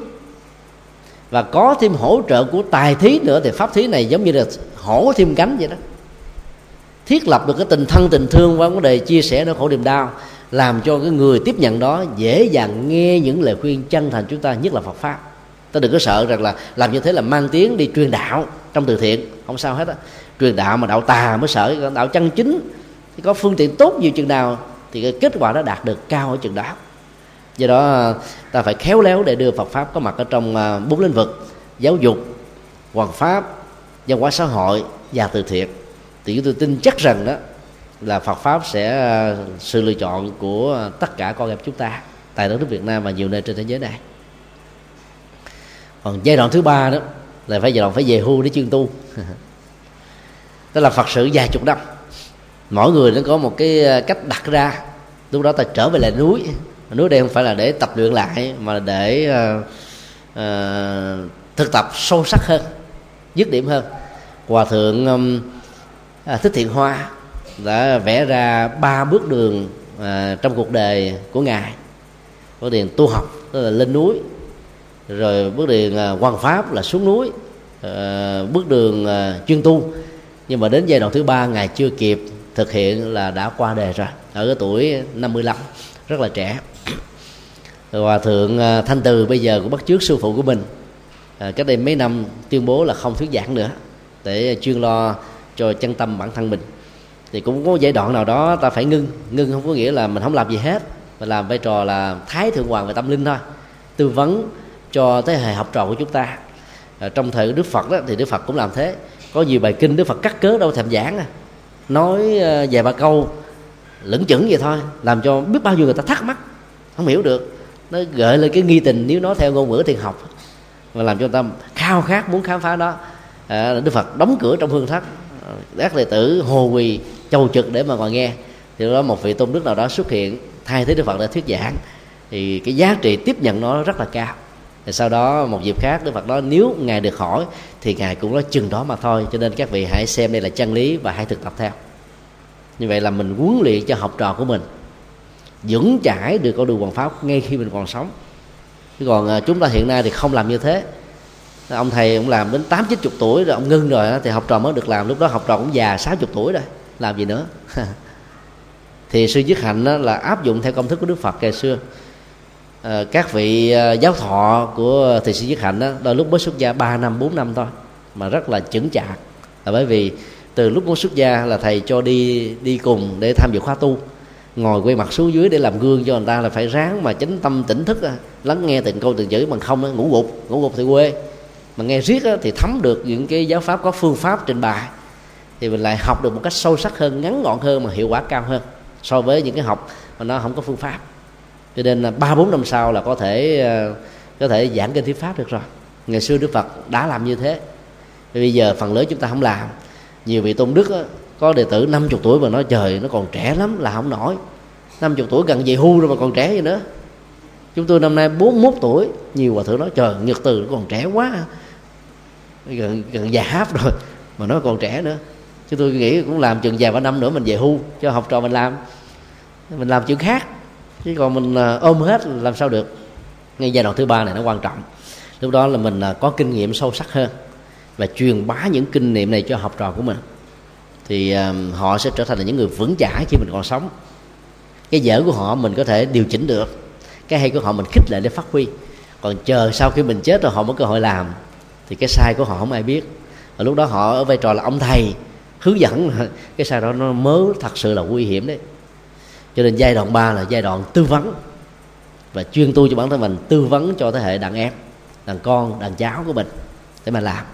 và có thêm hỗ trợ của tài thí nữa, thì pháp thí này giống như là hổ thêm cánh vậy đó. Thiết lập được cái tình thân, tình thương qua vấn đề chia sẻ nỗi khổ niềm đau, làm cho cái người tiếp nhận đó dễ dàng nghe những lời khuyên chân thành chúng ta, nhất là Phật pháp. Ta đừng có sợ rằng là làm như thế là mang tiếng đi truyền đạo trong từ thiện. Không sao hết á. Truyền đạo mà đạo tà mới sợ, đạo chân chính. Thì có phương tiện tốt nhiều chừng nào, thì cái kết quả nó đạt được cao ở chừng đó do đó ờ, ta phải khéo léo để đưa Phật pháp có mặt ở trong ờ, bốn lĩnh vực giáo dục, hoàng pháp, văn hóa xã hội và từ thiện. Thì chúng tôi tin chắc rằng đó, là Phật pháp sẽ ờ, sự lựa chọn của tất cả con em chúng ta tại đất nước Việt Nam và nhiều nơi trên thế giới này. Còn giai đoạn thứ ba đó, là phải giai đoạn phải về hưu để chuyên tu. Tức là phật sự vài chục năm. Mỗi người nó có một cái cách đặt ra. Lúc đó ta trở về lại núi núi đây không phải là để tập luyện lại mà để uh, uh, thực tập sâu sắc hơn dứt điểm hơn. Hòa thượng um, à, thích thiện hoa đã vẽ ra ba bước đường uh, trong cuộc đời của ngài. Bước đường tu học tức là lên núi rồi bước đường uh, quan pháp là xuống núi uh, bước đường uh, chuyên tu. Nhưng mà đến giai đoạn thứ ba ngài chưa kịp thực hiện là đã qua đời rồi ở cái tuổi 55 rất là trẻ hòa thượng à, thanh từ bây giờ cũng bắt chước sư phụ của mình. À, cách đây mấy năm tuyên bố là không thuyết giảng nữa để chuyên lo cho chân tâm bản thân mình. Thì cũng có giai đoạn nào đó ta phải ngưng. Ngưng không có nghĩa là mình không làm gì hết mà làm vai trò là thái thượng hoàng về tâm linh thôi. Tư vấn cho thế hệ học trò của chúng ta. À, trong thời đức phật đó, thì đức phật cũng làm thế. Có nhiều bài kinh đức phật cắt cớ đâu thèm giảng à. Nói à, vài ba câu lững chững vậy thôi làm cho biết bao nhiêu người ta thắc mắc không hiểu được nó gợi lên cái nghi tình nếu nó theo ngôn ngữ thiền học và làm cho tâm khao khát muốn khám phá đó à, đức phật đóng cửa trong hương thất. Các đệ tử hồ quỳ châu trực để mà ngồi nghe. Thì đó một vị tôn đức nào đó xuất hiện thay thế đức phật để thuyết giảng. Thì cái giá trị tiếp nhận nó rất là cao. Thì sau đó một dịp khác đức phật nói nếu ngài được hỏi thì ngài cũng nói chừng đó mà thôi. Cho nên các vị hãy xem đây là chân lý và hãy thực tập theo. Như vậy là mình huấn luyện cho học trò của mình vững chãi được con đường hoàng pháp ngay khi mình còn sống. Chứ còn à, chúng ta hiện nay thì không làm như thế. Ông thầy cũng làm đến tám chín chục tuổi rồi ông ngưng rồi thì học trò mới được làm. Lúc đó học trò cũng già sáu chục tuổi rồi làm gì nữa? Thì sư dứt hạnh là áp dụng theo công thức của đức phật ngày xưa. À, các vị à, giáo thọ của thầy sư Dứt Hạnh đó, đôi lúc mới xuất gia 3 năm 4 năm thôi mà rất là chững chạc. Là bởi vì từ lúc mới xuất gia là thầy cho đi đi cùng để tham dự khóa tu ngồi quay mặt xuống dưới để làm gương cho người ta là phải ráng mà chánh tâm tỉnh thức lắng nghe từng câu từng chữ bằng không đó, ngủ gục ngủ gục thì quê. Mà nghe riết thì thấm được những cái giáo pháp có phương pháp trình bày thì mình lại học được một cách sâu sắc hơn ngắn gọn hơn mà hiệu quả cao hơn so với những cái học mà nó không có phương pháp. Cho nên ba bốn năm sau là có thể ờ, có thể giảng kinh thuyết pháp được rồi. Ngày xưa đức phật đã làm như thế. Bây giờ phần lớn chúng ta không làm. Nhiều vị tôn đức có đệ tử 50 tuổi mà nói, trời, nó còn trẻ lắm, là không nổi. 50 tuổi gần về hưu rồi mà còn trẻ gì nữa. Chúng tôi năm nay 41 tuổi, nhiều hòa thượng nói, trời, nhật từ nó còn trẻ quá. Gần gần già háp rồi, mà nó còn trẻ nữa. Chứ tôi nghĩ cũng làm chừng vài ba năm nữa mình về hưu cho học trò mình làm mình làm chuyện khác. Chứ còn mình à, ôm hết làm sao được. Ngay giai đoạn thứ ba này nó quan trọng. Lúc đó là mình à, có kinh nghiệm sâu sắc hơn và truyền bá những kinh nghiệm này cho học trò của mình thì um, họ sẽ trở thành là những người vững chãi khi mình còn sống. Cái dở của họ mình có thể điều chỉnh được cái hay của họ mình khích lệ để phát huy. Còn chờ sau khi mình chết rồi họ mới cơ hội làm thì cái sai của họ không ai biết. Và lúc đó họ ở vai trò là ông thầy hướng dẫn. Cái sai đó nó mới thật sự là nguy hiểm đấy. Cho nên giai đoạn 3 là giai đoạn tư vấn. Và chuyên tu cho bản thân mình tư vấn cho thế hệ đàn em đàn con đàn cháu của mình để mà làm.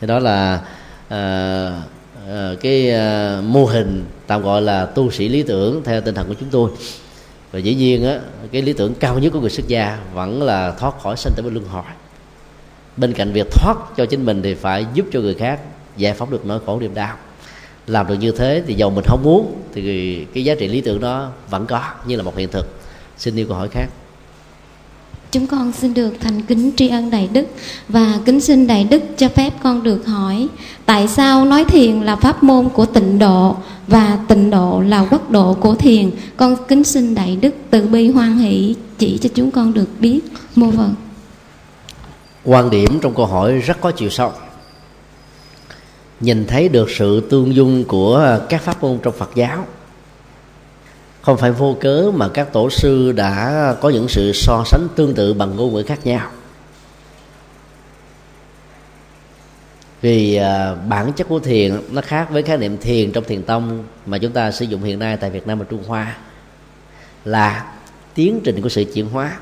Thì đó là uh, Ờ, cái ờ, mô hình tạm gọi là tu sĩ lý tưởng theo tinh thần của chúng tôi. Và dĩ nhiên á, cái lý tưởng cao nhất của người xuất gia vẫn là thoát khỏi sanh tử luân hồi. Bên cạnh việc thoát cho chính mình thì phải giúp cho người khác giải phóng được nỗi khổ niềm đau. Làm được như thế thì dầu mình không muốn thì cái giá trị lý tưởng đó vẫn có như là một hiện thực. Xin yêu câu hỏi khác chúng con xin được thành kính tri ân đại đức và kính xin đại đức cho phép con được hỏi, tại sao nói thiền là pháp môn của tịnh độ và tịnh độ là quốc độ của thiền? Con kính xin đại đức từ bi hoan hỷ chỉ cho chúng con được biết, mô vâng quan điểm trong câu hỏi rất có chiều sâu. Nhìn thấy được sự tương dung của các pháp môn trong phật giáo không phải vô cớ mà các tổ sư đã có những sự so sánh tương tự bằng ngôn ngữ khác nhau. Vì à, bản chất của thiền nó khác với khái niệm thiền trong thiền tông mà chúng ta sử dụng hiện nay tại Việt Nam và Trung Hoa là tiến trình của sự chuyển hóa.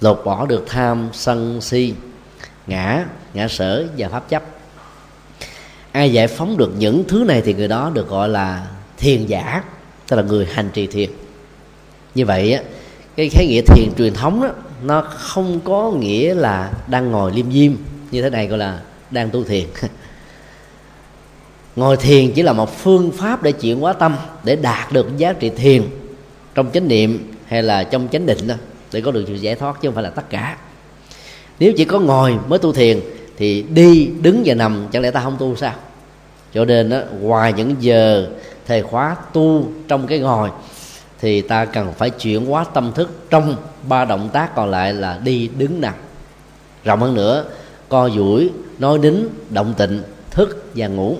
Lột bỏ được tham, sân, si, ngã ngã sở và pháp chấp. Ai giải phóng được những thứ này thì người đó được gọi là thiền giả tức là người hành trì thiền. Như vậy á cái khái nghĩa thiền truyền thống đó, nó không có nghĩa là đang ngồi liêm diêm như thế này gọi là đang tu thiền. Ngồi thiền chỉ là một phương pháp để chuyển hóa tâm để đạt được giá trị thiền trong chánh niệm hay là trong chánh định đó để có được sự giải thoát chứ không phải là tất cả. Nếu chỉ có ngồi mới tu thiền thì đi đứng và nằm chẳng lẽ ta không tu sao? Cho nên đó, ngoài những giờ thời khóa tu trong cái ngồi thì ta cần phải chuyển hóa tâm thức trong ba động tác còn lại là đi đứng nằm. Rộng hơn nữa co duỗi nói đính động tịnh thức và ngủ.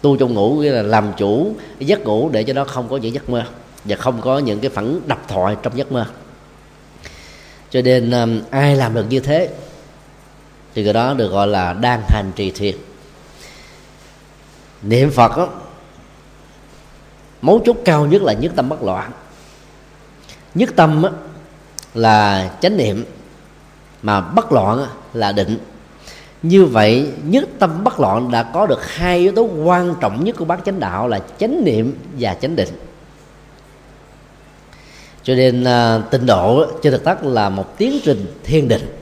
Tu trong ngủ nghĩa là làm chủ giấc ngủ để cho nó không có những giấc mơ và không có những cái phản đập thoại trong giấc mơ. Cho nên um, ai làm được như thế thì cái đó được gọi là đang hành trì thiền. Niệm phật đó, mấu chốt cao nhất là nhất tâm bất loạn. Nhất tâm á, là chánh niệm mà bất loạn là định. Như vậy nhất tâm bất loạn đã có được hai yếu tố quan trọng nhất của bác chánh đạo là chánh niệm và chánh định. Cho nên uh, độ trên thực chất là một tiến trình thiên định.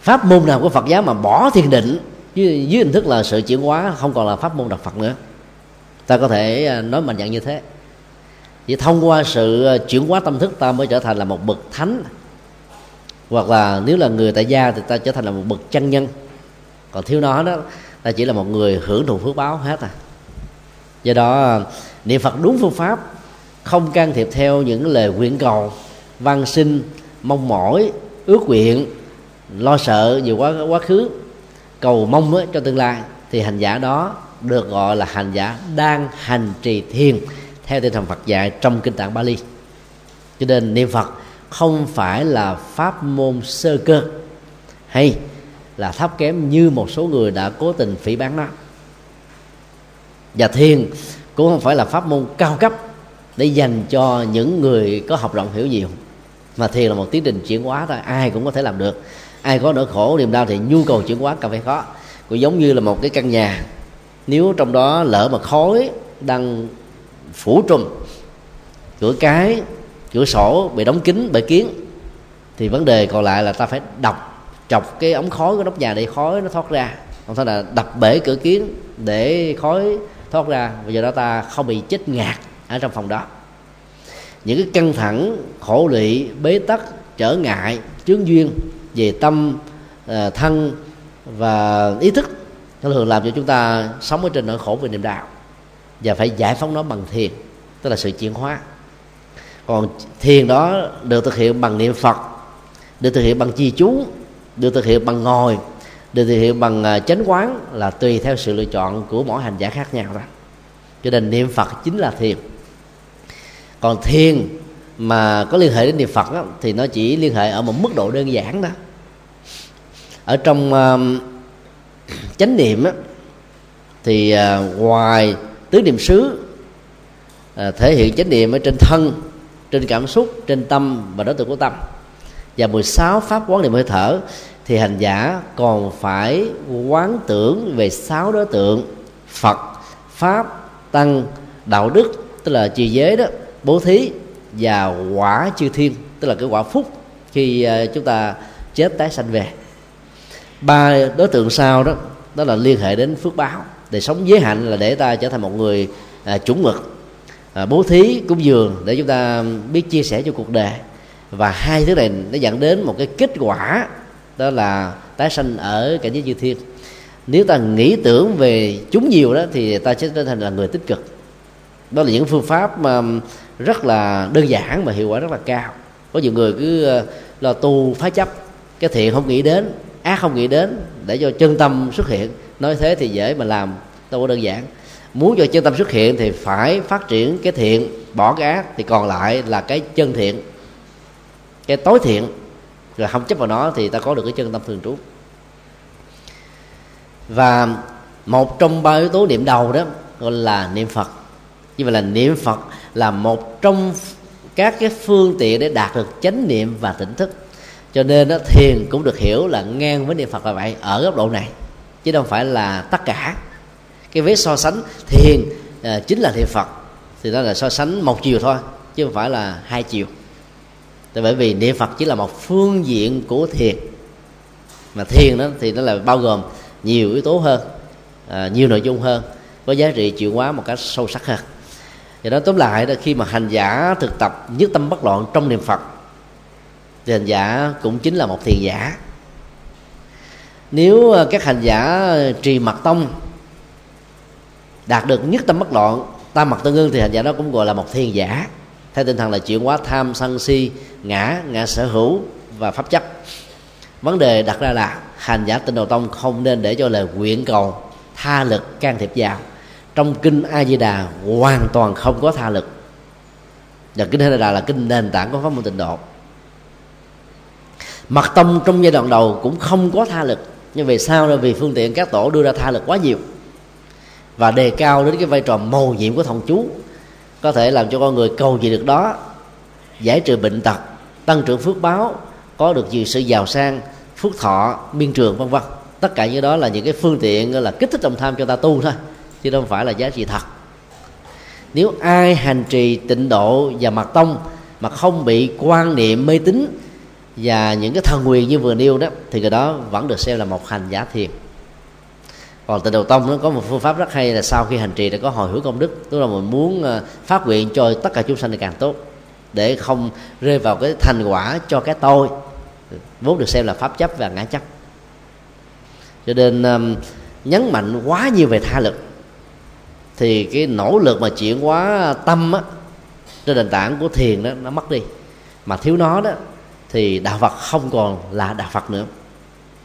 Pháp môn nào của phật giáo mà bỏ thiền định dưới, dưới hình thức là sự chuyển hóa không còn là pháp môn đặc phật nữa. Ta có thể à, nói mạnh dạn như thế. Chỉ thông qua sự à, chuyển hóa tâm thức ta mới trở thành là một bậc thánh. Hoặc là nếu là người tại gia thì ta trở thành là một bậc chân nhân. Còn thiếu nó đó ta chỉ là một người hưởng thụ phước báo hết à. Do đó à, niệm phật đúng phương pháp không can thiệp theo những lời nguyện cầu văn sinh mong mỏi ước nguyện lo sợ nhiều quá quá khứ cầu mong cho tương lai, thì hành giả đó được gọi là hành giả đang hành trì thiền, theo tinh thần Phật dạy trong kinh tạng Bali. Cho nên niệm Phật không phải là pháp môn sơ cơ, hay là thấp kém như một số người đã cố tình phỉ bán nó. Và thiền cũng không phải là pháp môn cao cấp để dành cho những người có học rộng hiểu nhiều, mà thiền là một tiến trình chuyển hóa thôi, ai cũng có thể làm được ai có nỗi khổ niềm đau thì nhu cầu chuyển hóa càng phải khó, cũng giống như là một cái căn nhà. Nếu trong đó lỡ mà khói đang phủ trùm cửa cái cửa sổ bị đóng kín bởi kiến thì vấn đề còn lại là ta phải đập chọc cái ống khói của nóc nhà để khói nó thoát ra. Không phải là đập bể cửa kiến để khói thoát ra và giờ đó ta không bị chết ngạt ở trong phòng đó. Những cái căng thẳng khổ lụy bế tắc trở ngại chướng duyên về tâm ờ, thân và ý thức. Nó thường làm cho chúng ta sống ở trên nỗi khổ về niềm đạo và phải giải phóng nó bằng thiền, tức là sự chuyển hóa. Còn thiền đó được thực hiện bằng niệm phật, được thực hiện bằng chi chú, được thực hiện bằng ngồi, được thực hiện bằng ờ, chánh quán là tùy theo sự lựa chọn của mỗi hành giả khác nhau đó. Cho nên niệm phật chính là thiền. Còn thiền mà có liên hệ đến niệm phật đó, thì nó chỉ liên hệ ở một mức độ đơn giản đó. Ở trong uh, chánh niệm đó, thì uh, ngoài tứ niệm xứ uh, thể hiện chánh niệm ở trên thân trên cảm xúc trên tâm và đối tượng của tâm và 16 pháp quán niệm hơi thở thì hành giả còn phải quán tưởng về sáu đối tượng Phật pháp tăng đạo đức tức là trì giới đó bố thí và quả chư thiên tức là cái quả phúc khi ờ, chúng ta chết tái sanh về. Ba đối tượng sau đó đó là liên hệ đến phước báo để sống giới hạnh là để ta trở thành một người à, chuẩn mực à, bố thí cúng dường để chúng ta biết chia sẻ cho cuộc đời. Và hai thứ này nó dẫn đến một cái kết quả đó là tái sanh ở cảnh giới chư thiên. Nếu ta nghĩ tưởng về chúng nhiều đó thì ta sẽ trở thành là người tích cực. Đó là những phương pháp mà rất là đơn giản mà hiệu quả rất là cao. Có nhiều người cứ ờ, lo tu phá chấp, cái thiện không nghĩ đến, ác không nghĩ đến, để cho chân tâm xuất hiện. Nói thế thì dễ mà làm, đâu có đơn giản. Muốn cho chân tâm xuất hiện thì phải phát triển cái thiện, bỏ cái ác, thì còn lại là cái chân thiện, cái tối thiện. Rồi không chấp vào nó thì ta có được cái chân tâm thường trú. Và một trong ba yếu tố niệm đầu đó, gọi là niệm phật. Như vậy là niệm phật là một trong các cái phương tiện để đạt được chánh niệm và tỉnh thức. Cho nên đó, thiền cũng được hiểu là ngang với niệm phật là vậy ở góc độ này chứ không phải là tất cả. Cái vế so sánh thiền à, chính là niệm phật thì đó là so sánh một chiều thôi chứ không phải là hai chiều. Tại bởi vì niệm phật chỉ là một phương diện của thiền. Mà thiền đó thì nó là bao gồm nhiều yếu tố hơn à, nhiều nội dung hơn có giá trị chuyển hóa một cách sâu sắc hơn do đó, tóm lại là khi mà hành giả thực tập nhất tâm bất loạn trong niệm phật, thì hành giả cũng chính là một thiền giả. Nếu ờ, các hành giả trì mật tông, đạt được nhất tâm bất loạn tam mật tương ưng thì hành giả đó cũng gọi là một thiền giả. Theo tinh thần là chuyển hóa tham, sân si, ngã ngã sở hữu và pháp chấp. Vấn đề đặt ra là hành giả tinh đầu tông không nên để cho lời nguyện cầu, tha lực can thiệp vào trong kinh a di đà hoàn toàn không có tha lực. Và kinh a di đà là kinh nền tảng của pháp môn tịnh độ. Mật tông trong giai đoạn đầu cũng không có tha lực. Nhưng về sau là vì phương tiện các tổ đưa ra tha lực quá nhiều. Và đề cao đến cái vai trò mầu nhiệm của thông chú. Có thể làm cho con người cầu gì được đó. Giải trừ bệnh tật, tăng trưởng phước báo, có được nhiều sự giàu sang phước thọ biên trường, vân vân. Tất cả những đó là những cái phương tiện là kích thích lòng tham cho ta tu thôi chứ không phải là giá trị thật. Nếu ai hành trì tịnh độ và mật tông mà không bị quan niệm mê tín và những cái thần quyền như vừa nêu đó thì cái đó vẫn được xem là một hành giả thiền. Còn tịnh độ tông nó có một phương pháp rất hay là sau khi hành trì đã có hồi hướng công đức tức là mình muốn ờ, phát nguyện cho tất cả chúng sanh thì càng tốt để không rơi vào cái thành quả cho cái tôi. Vốn được xem là pháp chấp và ngã chấp. Cho nên um, nhấn mạnh quá nhiều về tha lực thì cái nỗ lực mà chuyển hóa tâm á, trên nền tảng của thiền đó nó mất đi. Mà thiếu nó đó thì đạo Phật không còn là đạo Phật nữa.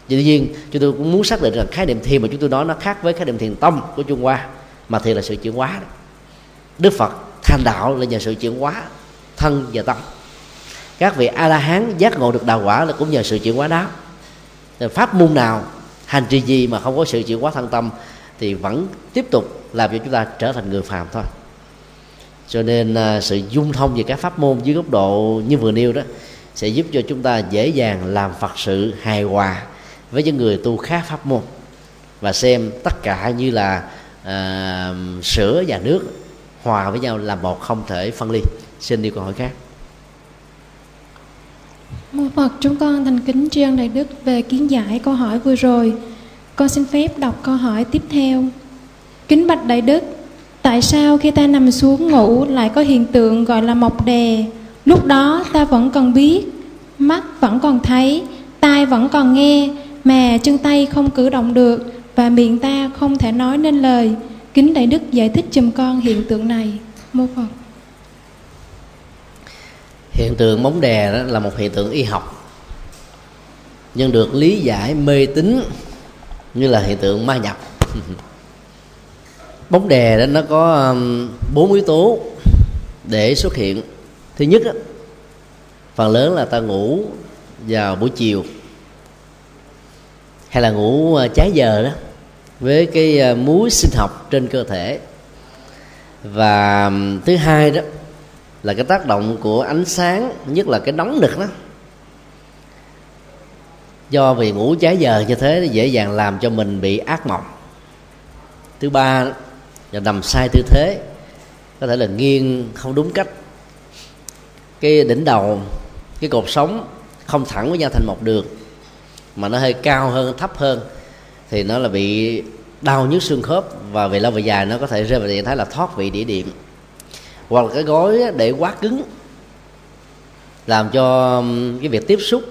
Tuy nhiên chúng tôi cũng muốn xác định rằng khái niệm thiền mà chúng tôi nói nó khác với khái niệm thiền tâm của Trung Hoa mà thiền là sự chuyển hóa đó. Đức Phật thành đạo là nhờ sự chuyển hóa thân và tâm. Các vị a la hán giác ngộ được đạo quả là cũng nhờ sự chuyển hóa đó. Pháp môn nào hành trì gì mà không có sự chuyển hóa thân tâm thì vẫn tiếp tục làm cho chúng ta trở thành người phàm thôi. Cho nên à, sự dung thông về các pháp môn dưới góc độ như vừa nêu đó sẽ giúp cho chúng ta dễ dàng làm phật sự hài hòa với những người tu khác pháp môn và xem tất cả như là à, sữa và nước hòa với nhau là một không thể phân ly. Xin đi câu hỏi khác. Mô Phật chúng con thành kính tri ân Đại Đức về kiến giải câu hỏi vừa rồi. Con xin phép đọc câu hỏi tiếp theo. Kính bạch Đại Đức, tại sao khi ta nằm xuống ngủ lại có hiện tượng gọi là mọc đè? Lúc đó ta vẫn còn biết, mắt vẫn còn thấy, tai vẫn còn nghe, mà chân tay không cử động được và miệng ta không thể nói nên lời. Kính Đại Đức giải thích chùm con hiện tượng này. Mô Phật. Hiện tượng bóng đè đó là một hiện tượng y học nhưng được lý giải mê tín như là hiện tượng ma nhập. Bóng đè đó nó có um, bốn yếu tố để xuất hiện. Thứ nhất đó, phần lớn là ta ngủ vào buổi chiều. Hay là ngủ à, trái giờ đó với cái à, muối sinh học trên cơ thể. Và um, thứ hai đó là cái tác động của ánh sáng nhất là cái nóng nực đó do vì ngủ trái giờ như thế dễ dàng làm cho mình bị ác mộng. Thứ ba là nằm sai tư thế. Có thể là nghiêng không đúng cách. Cái đỉnh đầu, cái cột sống không thẳng với nhau thành một đường, mà nó hơi cao hơn, thấp hơn, thì nó là bị đau nhức xương khớp và về lâu về dài nó có thể rơi vào trạng thái là thoát vị đĩa điện. Hoặc là cái gối để quá cứng, làm cho cái việc tiếp xúc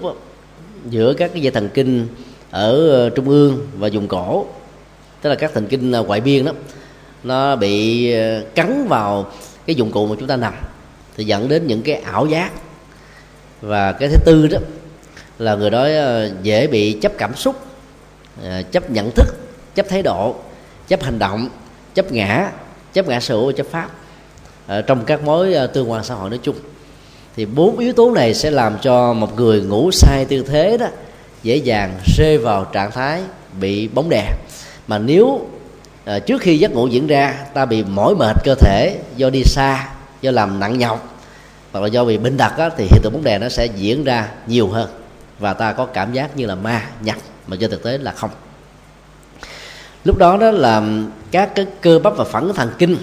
giữa các cái dây thần kinh ở ờ, trung ương và vùng cổ, tức là các thần kinh ờ, ngoại biên đó, nó bị ờ, cắn vào cái dụng cụ mà chúng ta nằm, thì dẫn đến những cái ảo giác. Và cái thứ tư đó là người đó dễ bị chấp cảm xúc chấp nhận thức, chấp thái độ, chấp hành động, chấp ngã chấp ngã sự chấp pháp trong các mối tương quan xã hội nói chung thì bốn yếu tố này sẽ làm cho một người ngủ sai tư thế đó dễ dàng rơi vào trạng thái bị bóng đè. Mà nếu à, trước khi giấc ngủ diễn ra ta bị mỏi mệt cơ thể do đi xa do làm nặng nhọc hoặc là do bị bệnh tật á, thì hiện tượng bóng đè nó sẽ diễn ra nhiều hơn và ta có cảm giác như là ma nhập mà trên thực tế là không. Lúc đó đó là các cái cơ bắp và phản thần kinh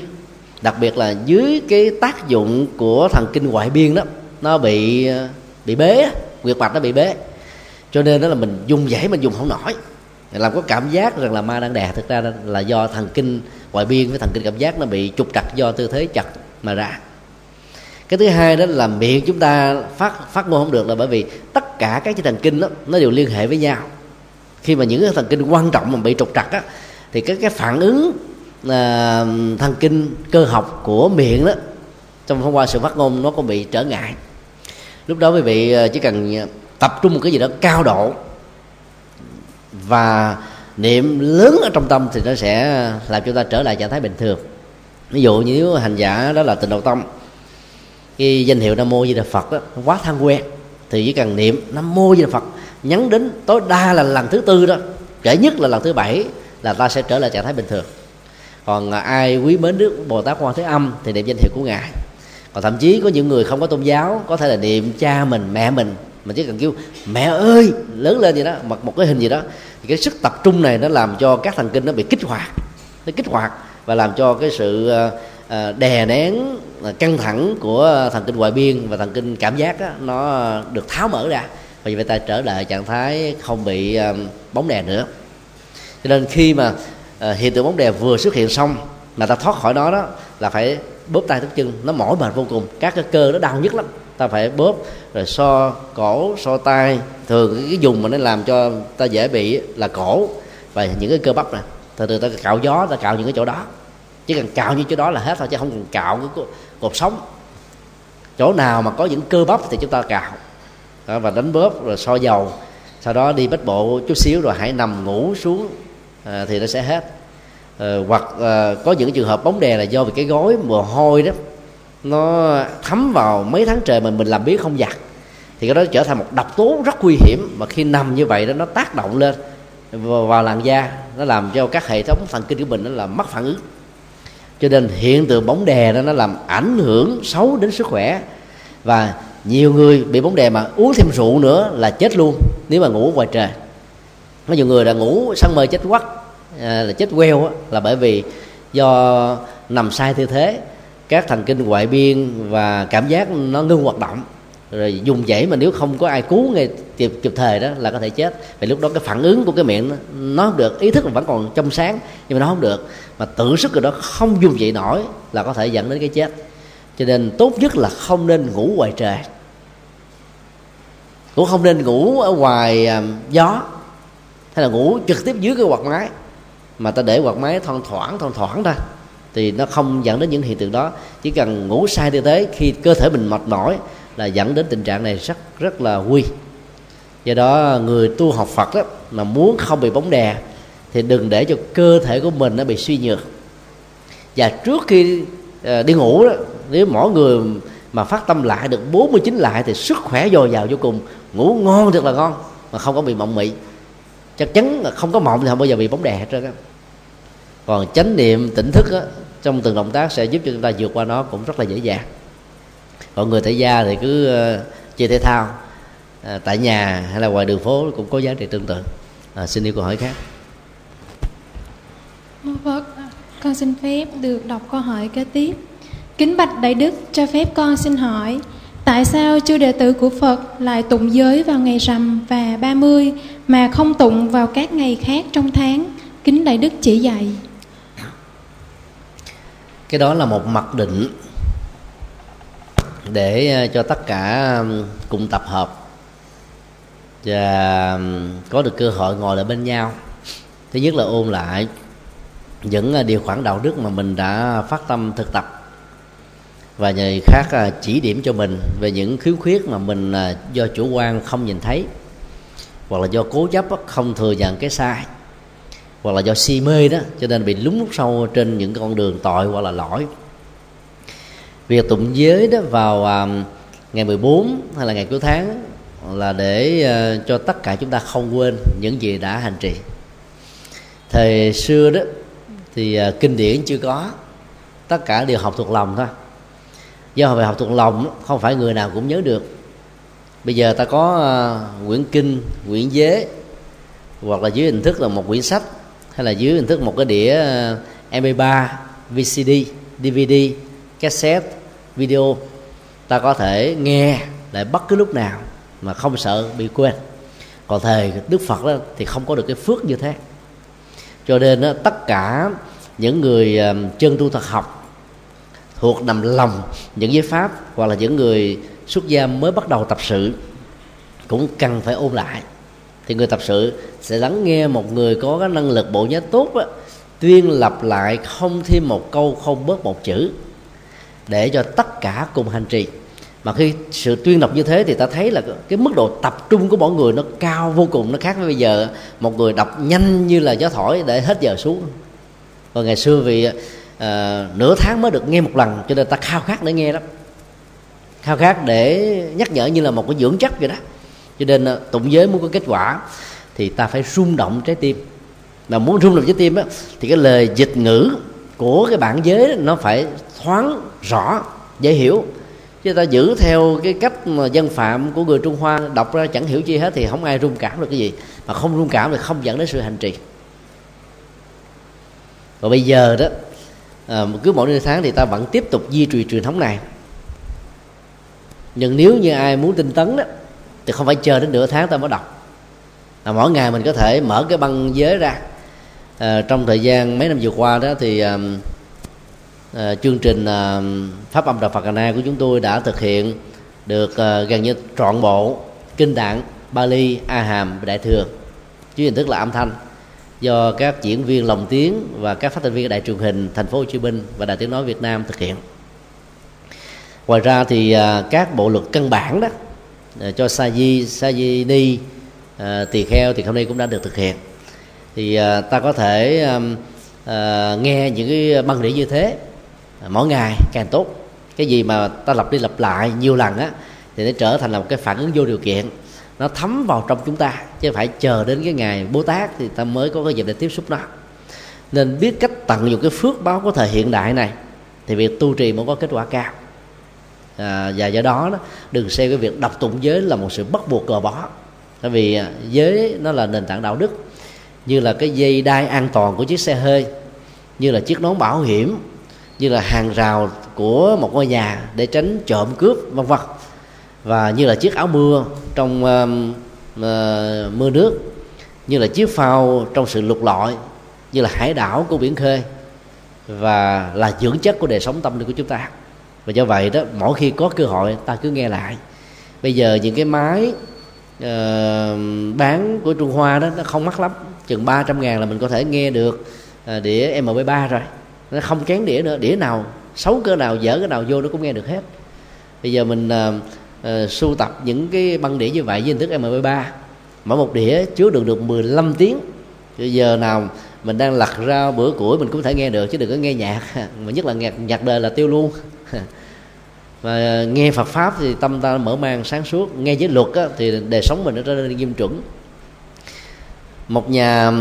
đặc biệt là dưới cái tác dụng của thần kinh ngoại biên đó nó bị bị bế quyệt mạch nó bị bế. Cho nên đó là mình dùng dãy mình dùng không nổi. Làm có cảm giác rằng là ma đang đè thực ra là do thần kinh ngoại biên với thần kinh cảm giác nó bị trục trặc do tư thế chặt mà ra. Cái thứ hai đó là miệng chúng ta phát phát ngôn không được là bởi vì tất cả các cái thần kinh đó, nó đều liên hệ với nhau. Khi mà những cái thần kinh quan trọng mà bị trục trặc á thì cái cái phản ứng à, thần kinh cơ học của miệng đó trong thông qua sự phát ngôn nó có bị trở ngại lúc đó quý vị ờ, chỉ cần ờ, tập trung một cái gì đó cao độ và niệm lớn ở trong tâm thì nó sẽ ờ, làm cho ta trở lại trạng thái bình thường. Ví dụ như nếu hành giả đó là tình đầu tâm cái danh hiệu nam mô di đà phật đó quá thân quen, thì chỉ cần niệm nam mô di đà phật, nhắn đến tối đa là lần thứ tư đó trễ nhất là lần thứ bảy là ta sẽ trở lại trạng thái bình thường. Còn ai quý mến đức bồ tát quan thế âm thì niệm danh hiệu của ngài còn thậm chí có những người không có tôn giáo có thể là niệm cha mình mẹ mình mà chỉ cần kêu mẹ ơi! lớn lên gì đó mặc một cái hình gì đó. Thì cái sức tập trung này nó làm cho các thần kinh nó bị kích hoạt nó kích hoạt và làm cho cái sự ờ, ờ, đè nén ờ, căng thẳng của thần kinh ngoại biên và thần kinh cảm giác đó, nó được tháo mở ra. Và vậy ta trở lại trạng thái không bị bóng đè nữa. Cho nên khi mà hiện tượng bóng đè vừa xuất hiện xong mà ta thoát khỏi nó đó là phải bóp tay thắt chân nó mỏi mệt vô cùng. Các cái cơ nó đau nhất lắm. Ta phải bóp rồi so cổ so tay. Thường cái dùng mà nó làm cho ta dễ bị là cổ và những cái cơ bắp này từ từ ta cạo gió ta cạo những cái chỗ đó. Chỉ cần cạo như chỗ đó là hết thôi chứ không cần cạo cái cột sống. Chỗ nào mà có những cơ bắp thì chúng ta cạo. Đó, và đánh bóp rồi so dầu. Sau đó đi bách bộ chút xíu rồi hãy nằm ngủ xuống à, thì nó sẽ hết uh, hoặc uh, có những trường hợp bóng đè là do vì cái gói mồ hôi đó nó thấm vào mấy tháng trời mà mình làm biết không giặt. Thì cái đó trở thành một độc tố rất nguy hiểm mà khi nằm như vậy đó nó tác động lên vào, vào làn da nó làm cho các hệ thống thần kinh của mình nó là mất phản ứng. Cho nên hiện tượng bóng đè đó nó làm ảnh hưởng xấu đến sức khỏe. Và nhiều người bị bóng đè mà uống thêm rượu nữa là chết luôn nếu mà ngủ ngoài trời. Có nhiều người là ngủ sáng mơ chết quắc. Ờ, là chết queo là bởi vì do nằm sai tư thế các thần kinh ngoại biên và cảm giác nó ngưng hoạt động. Rồi dùng dãy mà nếu không có ai cứu ngay kịp kịp thời đó là có thể chết. Vì lúc đó cái phản ứng của cái miệng nó, nó không được ý thức vẫn còn trong sáng nhưng mà nó không được. Mà tự sức rồi đó không dùng dậy nổi là có thể dẫn đến cái chết. Cho nên tốt nhất là không nên ngủ ngoài trời. Cũng không nên ngủ ở ngoài à, gió hay là ngủ trực tiếp dưới cái quạt máy mà ta để quạt máy thoang thoảng thoang thoảng ra, thì nó không dẫn đến những hiện tượng đó. Chỉ cần ngủ sai tư thế, khi cơ thể mình mệt mỏi là dẫn đến tình trạng này rất rất là nguy. Do đó, người tu học Phật đó, mà muốn không bị bóng đè, thì đừng để cho cơ thể của mình nó bị suy nhược. Và trước khi ờ, đi ngủ đó, nếu mỗi người mà phát tâm lại được 49 lại thì sức khỏe dồi dào vô cùng. Ngủ ngon thật là ngon, mà không có bị mộng mị. Chắc chắn là không có mộng thì không bao giờ bị bóng đè hết trơn á còn chánh niệm tỉnh thức á, trong từng động tác sẽ giúp cho chúng ta vượt qua nó cũng rất là dễ dàng còn người thể gia thì cứ uh, chơi thể thao uh, tại nhà hay là ngoài đường phố cũng có giá trị tương tự à, xin yêu câu hỏi khác Phật, con xin phép được đọc câu hỏi kế tiếp. Kính bạch Đại Đức cho phép con xin hỏi, tại sao chư đệ tử của Phật lại tụng giới vào ngày rằm và 30 mà không tụng vào các ngày khác trong tháng? Kính Đại Đức chỉ dạy. Cái đó là một mặc định để ờ, cho tất cả cùng tập hợp. Và có được cơ hội ngồi lại bên nhau. Thứ nhất là ôn lại những ờ, điều khoản đạo đức mà mình đã phát tâm thực tập. Và người khác ờ, chỉ điểm cho mình về những khiếu khuyết mà mình do chủ quan không nhìn thấy, hoặc là do cố chấp không thừa nhận cái sai hoặc là do si mê đó cho nên bị lúng sâu trên những con đường tội hoặc là lỗi. Việc tụng giới đó vào à, ngày 14 hay là ngày cuối tháng là để à, cho tất cả chúng ta không quên những gì đã hành trì. Thời xưa đó thì à, kinh điển chưa có tất cả đều học thuộc lòng thôi. Do về học thuộc lòng không phải người nào cũng nhớ được. Bây giờ ta có à, quyển kinh quyển giới hoặc là dưới hình thức là một quyển sách hay là dưới hình thức một cái đĩa ờ, mp3 vcd dvd cassette video. Ta có thể nghe lại bất cứ lúc nào mà không sợ bị quên. Còn thầy đức phật đó thì không có được cái phước như thế. Cho nên đó, tất cả những người ờ, chân tu thật học thuộc nằm lòng những giới pháp hoặc là những người xuất gia mới bắt đầu tập sự cũng cần phải ôn lại thì người tập sự sẽ lắng nghe một người có cái năng lực bộ nhớ tốt á, tuyên lặp lại không thêm một câu không bớt một chữ để cho tất cả cùng hành trì. Mà khi sự tuyên đọc như thế thì ta thấy là cái mức độ tập trung của mỗi người nó cao vô cùng nó khác với bây giờ. Một người đọc nhanh như là gió thổi để hết giờ xuống. Và ngày xưa vì uh, nửa tháng mới được nghe một lần cho nên ta khao khát để nghe lắm khao khát để nhắc nhở như là một cái dưỡng chất vậy đó cho nên ờ, tụng giới muốn có kết quả thì ta phải rung động trái tim. Mà muốn rung động trái tim á thì cái lời dịch ngữ của cái bản giới nó phải thoáng rõ dễ hiểu. Chứ ta giữ theo cái cách mà dân phạm của người trung hoa đọc ra chẳng hiểu chi hết thì không ai rung cảm được cái gì. Mà không rung cảm thì không dẫn đến sự hành trì. Và bây giờ đó à, cứ mỗi nửa tháng thì ta vẫn tiếp tục duy trì truyền thống này. Nhưng nếu như ai muốn tinh tấn đó thì không phải chờ đến nửa tháng ta mới đọc. Là mỗi ngày mình có thể mở cái băng giới ra. À, trong thời gian mấy năm vừa qua đó thì à, à, chương trình à, pháp âm đạo Phật Na của chúng tôi đã thực hiện được à, gần như trọn bộ kinh tạng Bali A Hàm Đại thừa dưới hình thức là âm thanh do các diễn viên lồng tiếng và các phát thanh viên đại truyền hình thành phố Hồ Chí Minh và đài tiếng nói Việt Nam thực hiện. Ngoài ra thì à, các bộ luật căn bản đó Ờ, cho sa di sa di ni à, tỳ kheo thì hôm nay cũng đã được thực hiện. Thì à, ta có thể à, à, nghe những cái băng đĩa như thế à, mỗi ngày càng tốt. Cái gì mà ta lặp đi lặp lại nhiều lần á thì nó trở thành là một cái phản ứng vô điều kiện. Nó thấm vào trong chúng ta chứ phải chờ đến cái ngày bố tát thì ta mới có cái dịp để tiếp xúc nó. Nên biết cách tận dụng cái phước báo của thời hiện đại này thì việc tu trì mới có kết quả cao à, và do đó, đó đừng xem cái việc đọc tụng giới là một sự bắt buộc cờ bó. Tại vì à, giới nó là nền tảng đạo đức như là cái dây đai an toàn của chiếc xe hơi như là chiếc nón bảo hiểm như là hàng rào của một ngôi nhà để tránh trộm cướp vân vân. Và như là chiếc áo mưa trong uh, uh, mưa nước như là chiếc phao trong sự lục lọi như là hải đảo của biển khơi và là dưỡng chất của đời sống tâm linh của chúng ta và do vậy đó mỗi khi có cơ hội ta cứ nghe lại. Bây giờ những cái máy uh, bán của Trung Hoa đó nó không mắc lắm. Chừng 300 ngàn là mình có thể nghe được uh, đĩa MP3 rồi. Nó không kén đĩa nữa. Đĩa nào xấu cỡ nào dở cái nào vô nó cũng nghe được hết. Bây giờ mình uh, uh, sưu tập những cái băng đĩa như vậy với hình thức MP3 mỗi một đĩa chứa được được 15 tiếng. Bây giờ nào mình đang lặt rau bữa củi mình cũng thể nghe được chứ đừng có nghe nhạc. Mà nhất là nhạc nhạc đời là tiêu luôn. Và nghe Phật pháp thì tâm ta mở mang sáng suốt. Nghe giới luật á, thì đời sống mình nó trở nên nghiêm chuẩn. Một nhà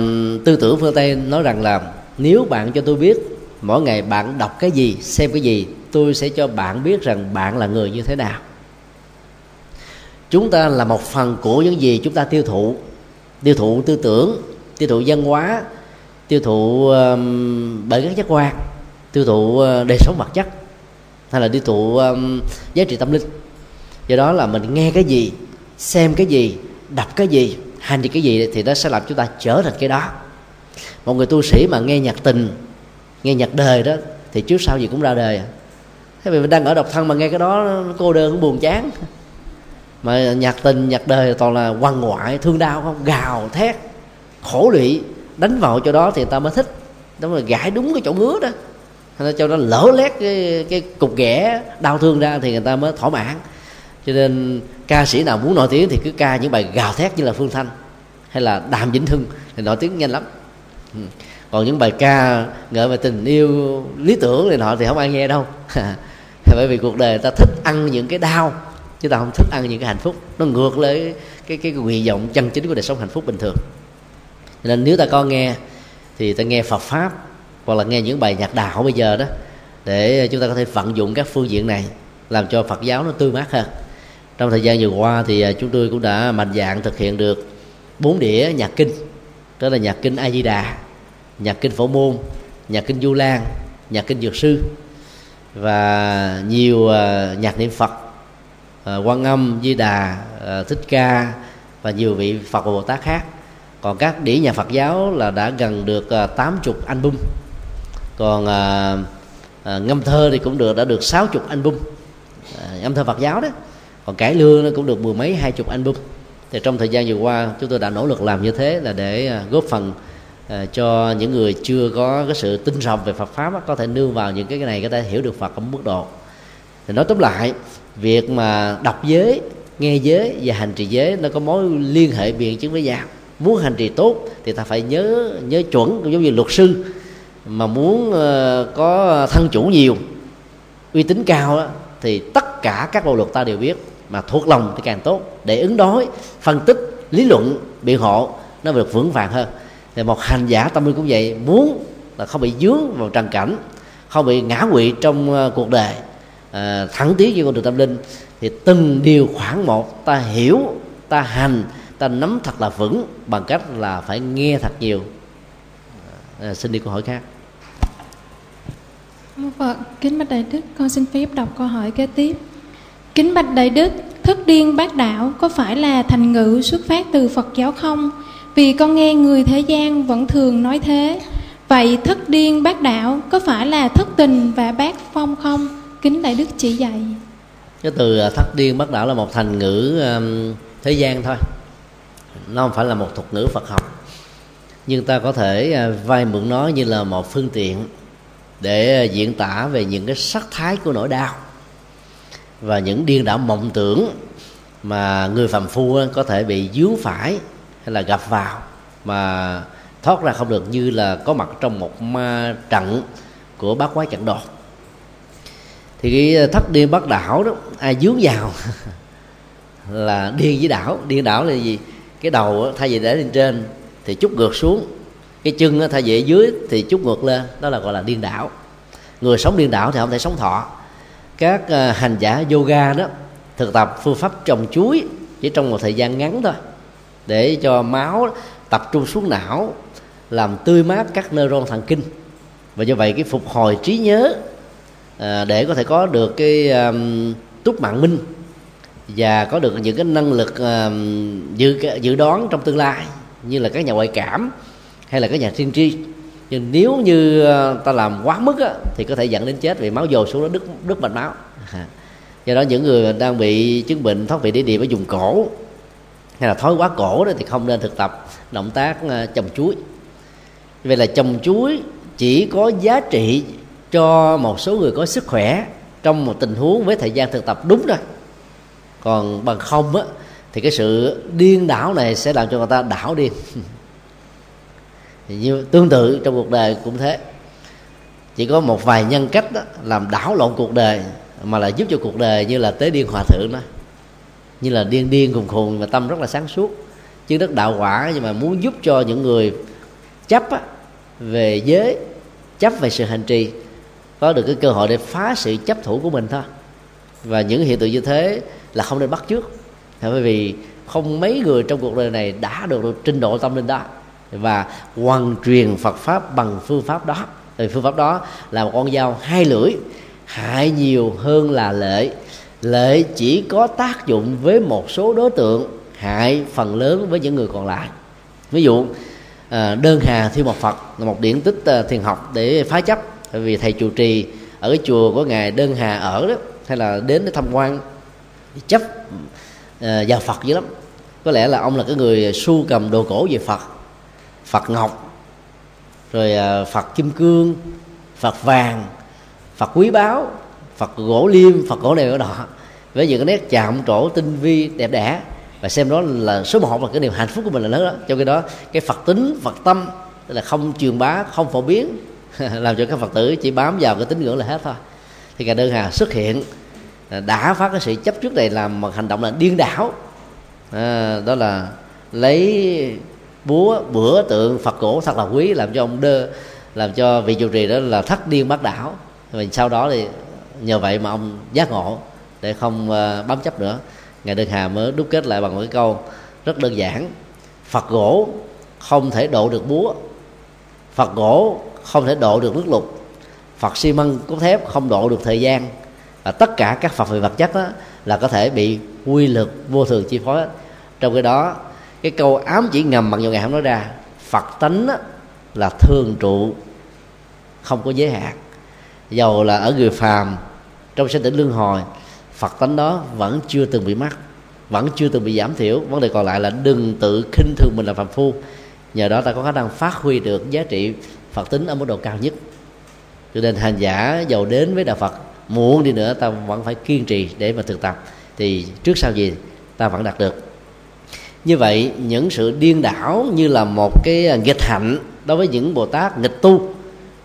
tư tưởng phương tây nói rằng là nếu bạn cho tôi biết mỗi ngày bạn đọc cái gì xem cái gì tôi sẽ cho bạn biết rằng bạn là người như thế nào. Chúng ta là một phần của những gì chúng ta tiêu thụ. Tiêu thụ tư tưởng tiêu thụ văn hóa tiêu thụ um, bởi các giác quan tiêu thụ uh, đời sống vật chất hay là tiêu thụ um, giá trị tâm linh. Do đó là mình nghe cái gì xem cái gì đọc cái gì hành gì cái gì thì nó sẽ làm chúng ta trở thành cái đó. Một người tu sĩ mà nghe nhạc tình nghe nhạc đời đó thì trước sau gì cũng ra đời. Thế vì mình đang ở độc thân mà nghe cái đó cô đơn cũng buồn chán. Mà nhạc tình nhạc đời toàn là quằn ngoại thương đau không? Gào thét khổ lụy đánh vào cho đó thì ta mới thích. Đó là gãi đúng cái chỗ ngứa đó. Nó cho nó lỡ lét cái, cái cục ghẻ đau thương ra thì người ta mới thỏa mãn. Cho nên ca sĩ nào muốn nổi tiếng thì cứ ca những bài gào thét như là phương thanh hay là đàm vĩnh hưng thì nổi tiếng nhanh lắm. Ừ. Còn những bài ca ngợi về tình yêu lý tưởng này nọ thì không ai nghe đâu. Bởi vì cuộc đời ta thích ăn những cái đau chứ ta không thích ăn những cái hạnh phúc. Nó ngược lại cái cái, cái nguyện vọng chân chính của đời sống hạnh phúc bình thường nên nếu ta có nghe, thì ta nghe Phật pháp, hoặc là nghe những bài nhạc đạo bây giờ đó, để chúng ta có thể vận dụng các phương diện này, làm cho Phật giáo nó tươi mát hơn. Trong thời gian vừa qua thì à, chúng tôi cũng đã mạnh dạng thực hiện được bốn đĩa nhạc kinh, đó là nhạc kinh A Di Đà nhạc kinh Phổ Môn, nhạc kinh Du Lan, nhạc kinh Dược Sư và nhiều à, nhạc niệm Phật à, Quan Âm, Di Đà Thích Ca và nhiều vị Phật và Bồ Tát khác còn các đĩa nhà Phật giáo là đã gần được à, tám uh, chục album. Còn uh, uh, ngâm thơ thì cũng được đã được sáu chục album. Uh, ngâm thơ Phật giáo đó. Còn cải lương nó cũng được mười mấy hai chục album. Thì trong thời gian vừa qua chúng tôi đã nỗ lực làm như thế là để góp phần cho những người chưa có cái sự tinh rộng về Phật pháp có thể nương vào những cái này có thể hiểu được Phật ở mức độ. Thì nói tóm lại việc mà đọc giới nghe giới và hành trì giới nó có mối liên hệ biện chứng với nhau muốn hành trì tốt thì ta phải nhớ nhớ chuẩn giống như luật sư mà muốn uh, có thân chủ nhiều uy tín cao đó, thì tất cả các bộ luật ta đều biết mà thuộc lòng thì càng tốt. Để ứng đối phân tích lý luận biện hộ nó được vững vàng hơn. Thì một hành giả tâm linh cũng vậy muốn là không bị dướng vào trần cảnh không bị ngã quỵ trong ờ, cuộc đời uh, thẳng tiến với con đường tâm linh thì từng điều khoản một ta hiểu ta hành ta nắm thật là vững bằng cách là phải nghe thật nhiều à, xin đi câu hỏi khác Phật, kính bạch đại đức, con xin phép đọc câu hỏi kế tiếp. Kính bạch đại đức, thức điên bác đạo có phải là thành ngữ xuất phát từ Phật giáo không? Vì con nghe người thế gian vẫn thường nói thế. Vậy thất điên bác đạo có phải là thất tình và bác phong không? Kính đại đức chỉ dạy. Cái từ à, thất điên bác đạo là một thành ngữ um, thế gian thôi nó không phải là một thuật ngữ Phật học. Nhưng ta có thể à, vay mượn nó như là một phương tiện để à, diễn tả về những cái sắc thái của nỗi đau và những điên đảo mộng tưởng mà người phàm phu à, có thể bị dướng phải hay là gặp vào mà thoát ra không được, như là có mặt trong một ma trận của bát quái trận đột. Thì cái thất điên bắt đảo đó, ai dướng vào? Là điên với đảo. Điên đảo là gì? Cái đầu thay vì để lên trên thì chút ngược xuống cái chân thay vì ở dưới thì chút ngược lên đó là gọi là điên đảo. Người sống điên đảo thì không thể sống thọ. Các à, hành giả yoga đó thực tập phương pháp trồng chuối chỉ trong một thời gian ngắn thôi để cho máu tập trung xuống não làm tươi mát các neuron thần kinh. Và do vậy cái phục hồi trí nhớ à, để có thể có được cái um, túc mạng minh và có được những cái năng lực uh, dự dự đoán trong tương lai như là các nhà ngoại cảm hay là các nhà tiên tri. Nhưng nếu như ờ, ta làm quá mức á, thì có thể dẫn đến chết vì máu dồn xuống đó đứt đứt mạch máu. Do đó những người đang bị chứng bệnh thoát vị đĩa điểm ở vùng cổ hay là thói quá cổ đó thì không nên thực tập động tác ờ, trồng chuối. Vậy là trồng chuối chỉ có giá trị cho một số người có sức khỏe trong một tình huống với thời gian thực tập đúng thôi còn bằng không á thì cái sự điên đảo này sẽ làm cho người ta đảo điên thì như tương tự trong cuộc đời cũng thế. Chỉ có một vài nhân cách đó, làm đảo lộn cuộc đời mà lại giúp cho cuộc đời như là tế điên hòa thượng đó. Như là điên điên khùng khùng mà tâm rất là sáng suốt. Chứ đất đạo quả nhưng mà muốn giúp cho những người chấp á, về giới chấp về sự hành trì có được cái cơ hội để phá sự chấp thủ của mình thôi. Và những hiện tượng như thế là không nên bắt trước. Bởi vì không mấy người trong cuộc đời này đã được, được trình độ tâm linh đó. Và hoàn truyền Phật pháp bằng phương pháp đó. Thì phương pháp đó là một con dao hai lưỡi hại nhiều hơn là lợi lợi chỉ có tác dụng với một số đối tượng hại phần lớn với những người còn lại. Ví dụ à, đơn hà thiêu một phật là một điển tích à, thiền học để phá chấp. Bởi vì thầy chủ trì ở cái chùa của ngài đơn hà ở đó hay là đến để tham quan chấp uh, vào phật dữ lắm. Có lẽ là ông là cái người su cầm đồ cổ về phật. Phật ngọc rồi uh, phật kim cương phật vàng phật quý báu phật gỗ liêm phật gỗ này gỗ đỏ với những cái nét chạm trổ tinh vi đẹp đẽ. Và xem đó là số một là cái niềm hạnh phúc của mình là lớn đó trong cái đó cái phật tính phật tâm tức là không truyền bá không phổ biến làm cho các phật tử chỉ bám vào cái tín ngưỡng là hết thôi. Thì cả đơn hà xuất hiện À, đã phát cái sự chấp trước này làm một hành động là điên đảo. À, đó là lấy búa bữa tượng phật cổ thật là quý làm cho ông đơ làm cho vị trụ trì đó là thất điên bác đảo. Và sau đó thì nhờ vậy mà ông giác ngộ để không uh, bám chấp nữa. Ngài đơn hà mới đúc kết lại bằng một cái câu rất đơn giản. Phật gỗ không thể độ được búa. Phật gỗ không thể độ được nước lục. Phật xi măng cốt thép không độ được thời gian và tất cả các phật về vật chất đó là có thể bị quy lực vô thường chi phối trong cái đó cái câu ám chỉ ngầm mặc dù ngài không nói ra phật tánh đó, là thường trụ không có giới hạn. Dầu là ở người phàm trong sinh tử luân hồi phật tánh đó vẫn chưa từng bị mắc vẫn chưa từng bị giảm thiểu. Vấn đề còn lại là đừng tự khinh thường mình là phàm phu. Nhờ đó ta có khả năng phát huy được giá trị phật tính ở mức độ cao nhất. Cho nên hành giả giàu đến với đạo phật muộn đi nữa, ta vẫn phải kiên trì để mà thực tập. Thì trước sau gì, ta vẫn đạt được. Như vậy, những sự điên đảo như là một cái à, nghịch hạnh đối với những bồ tát nghịch tu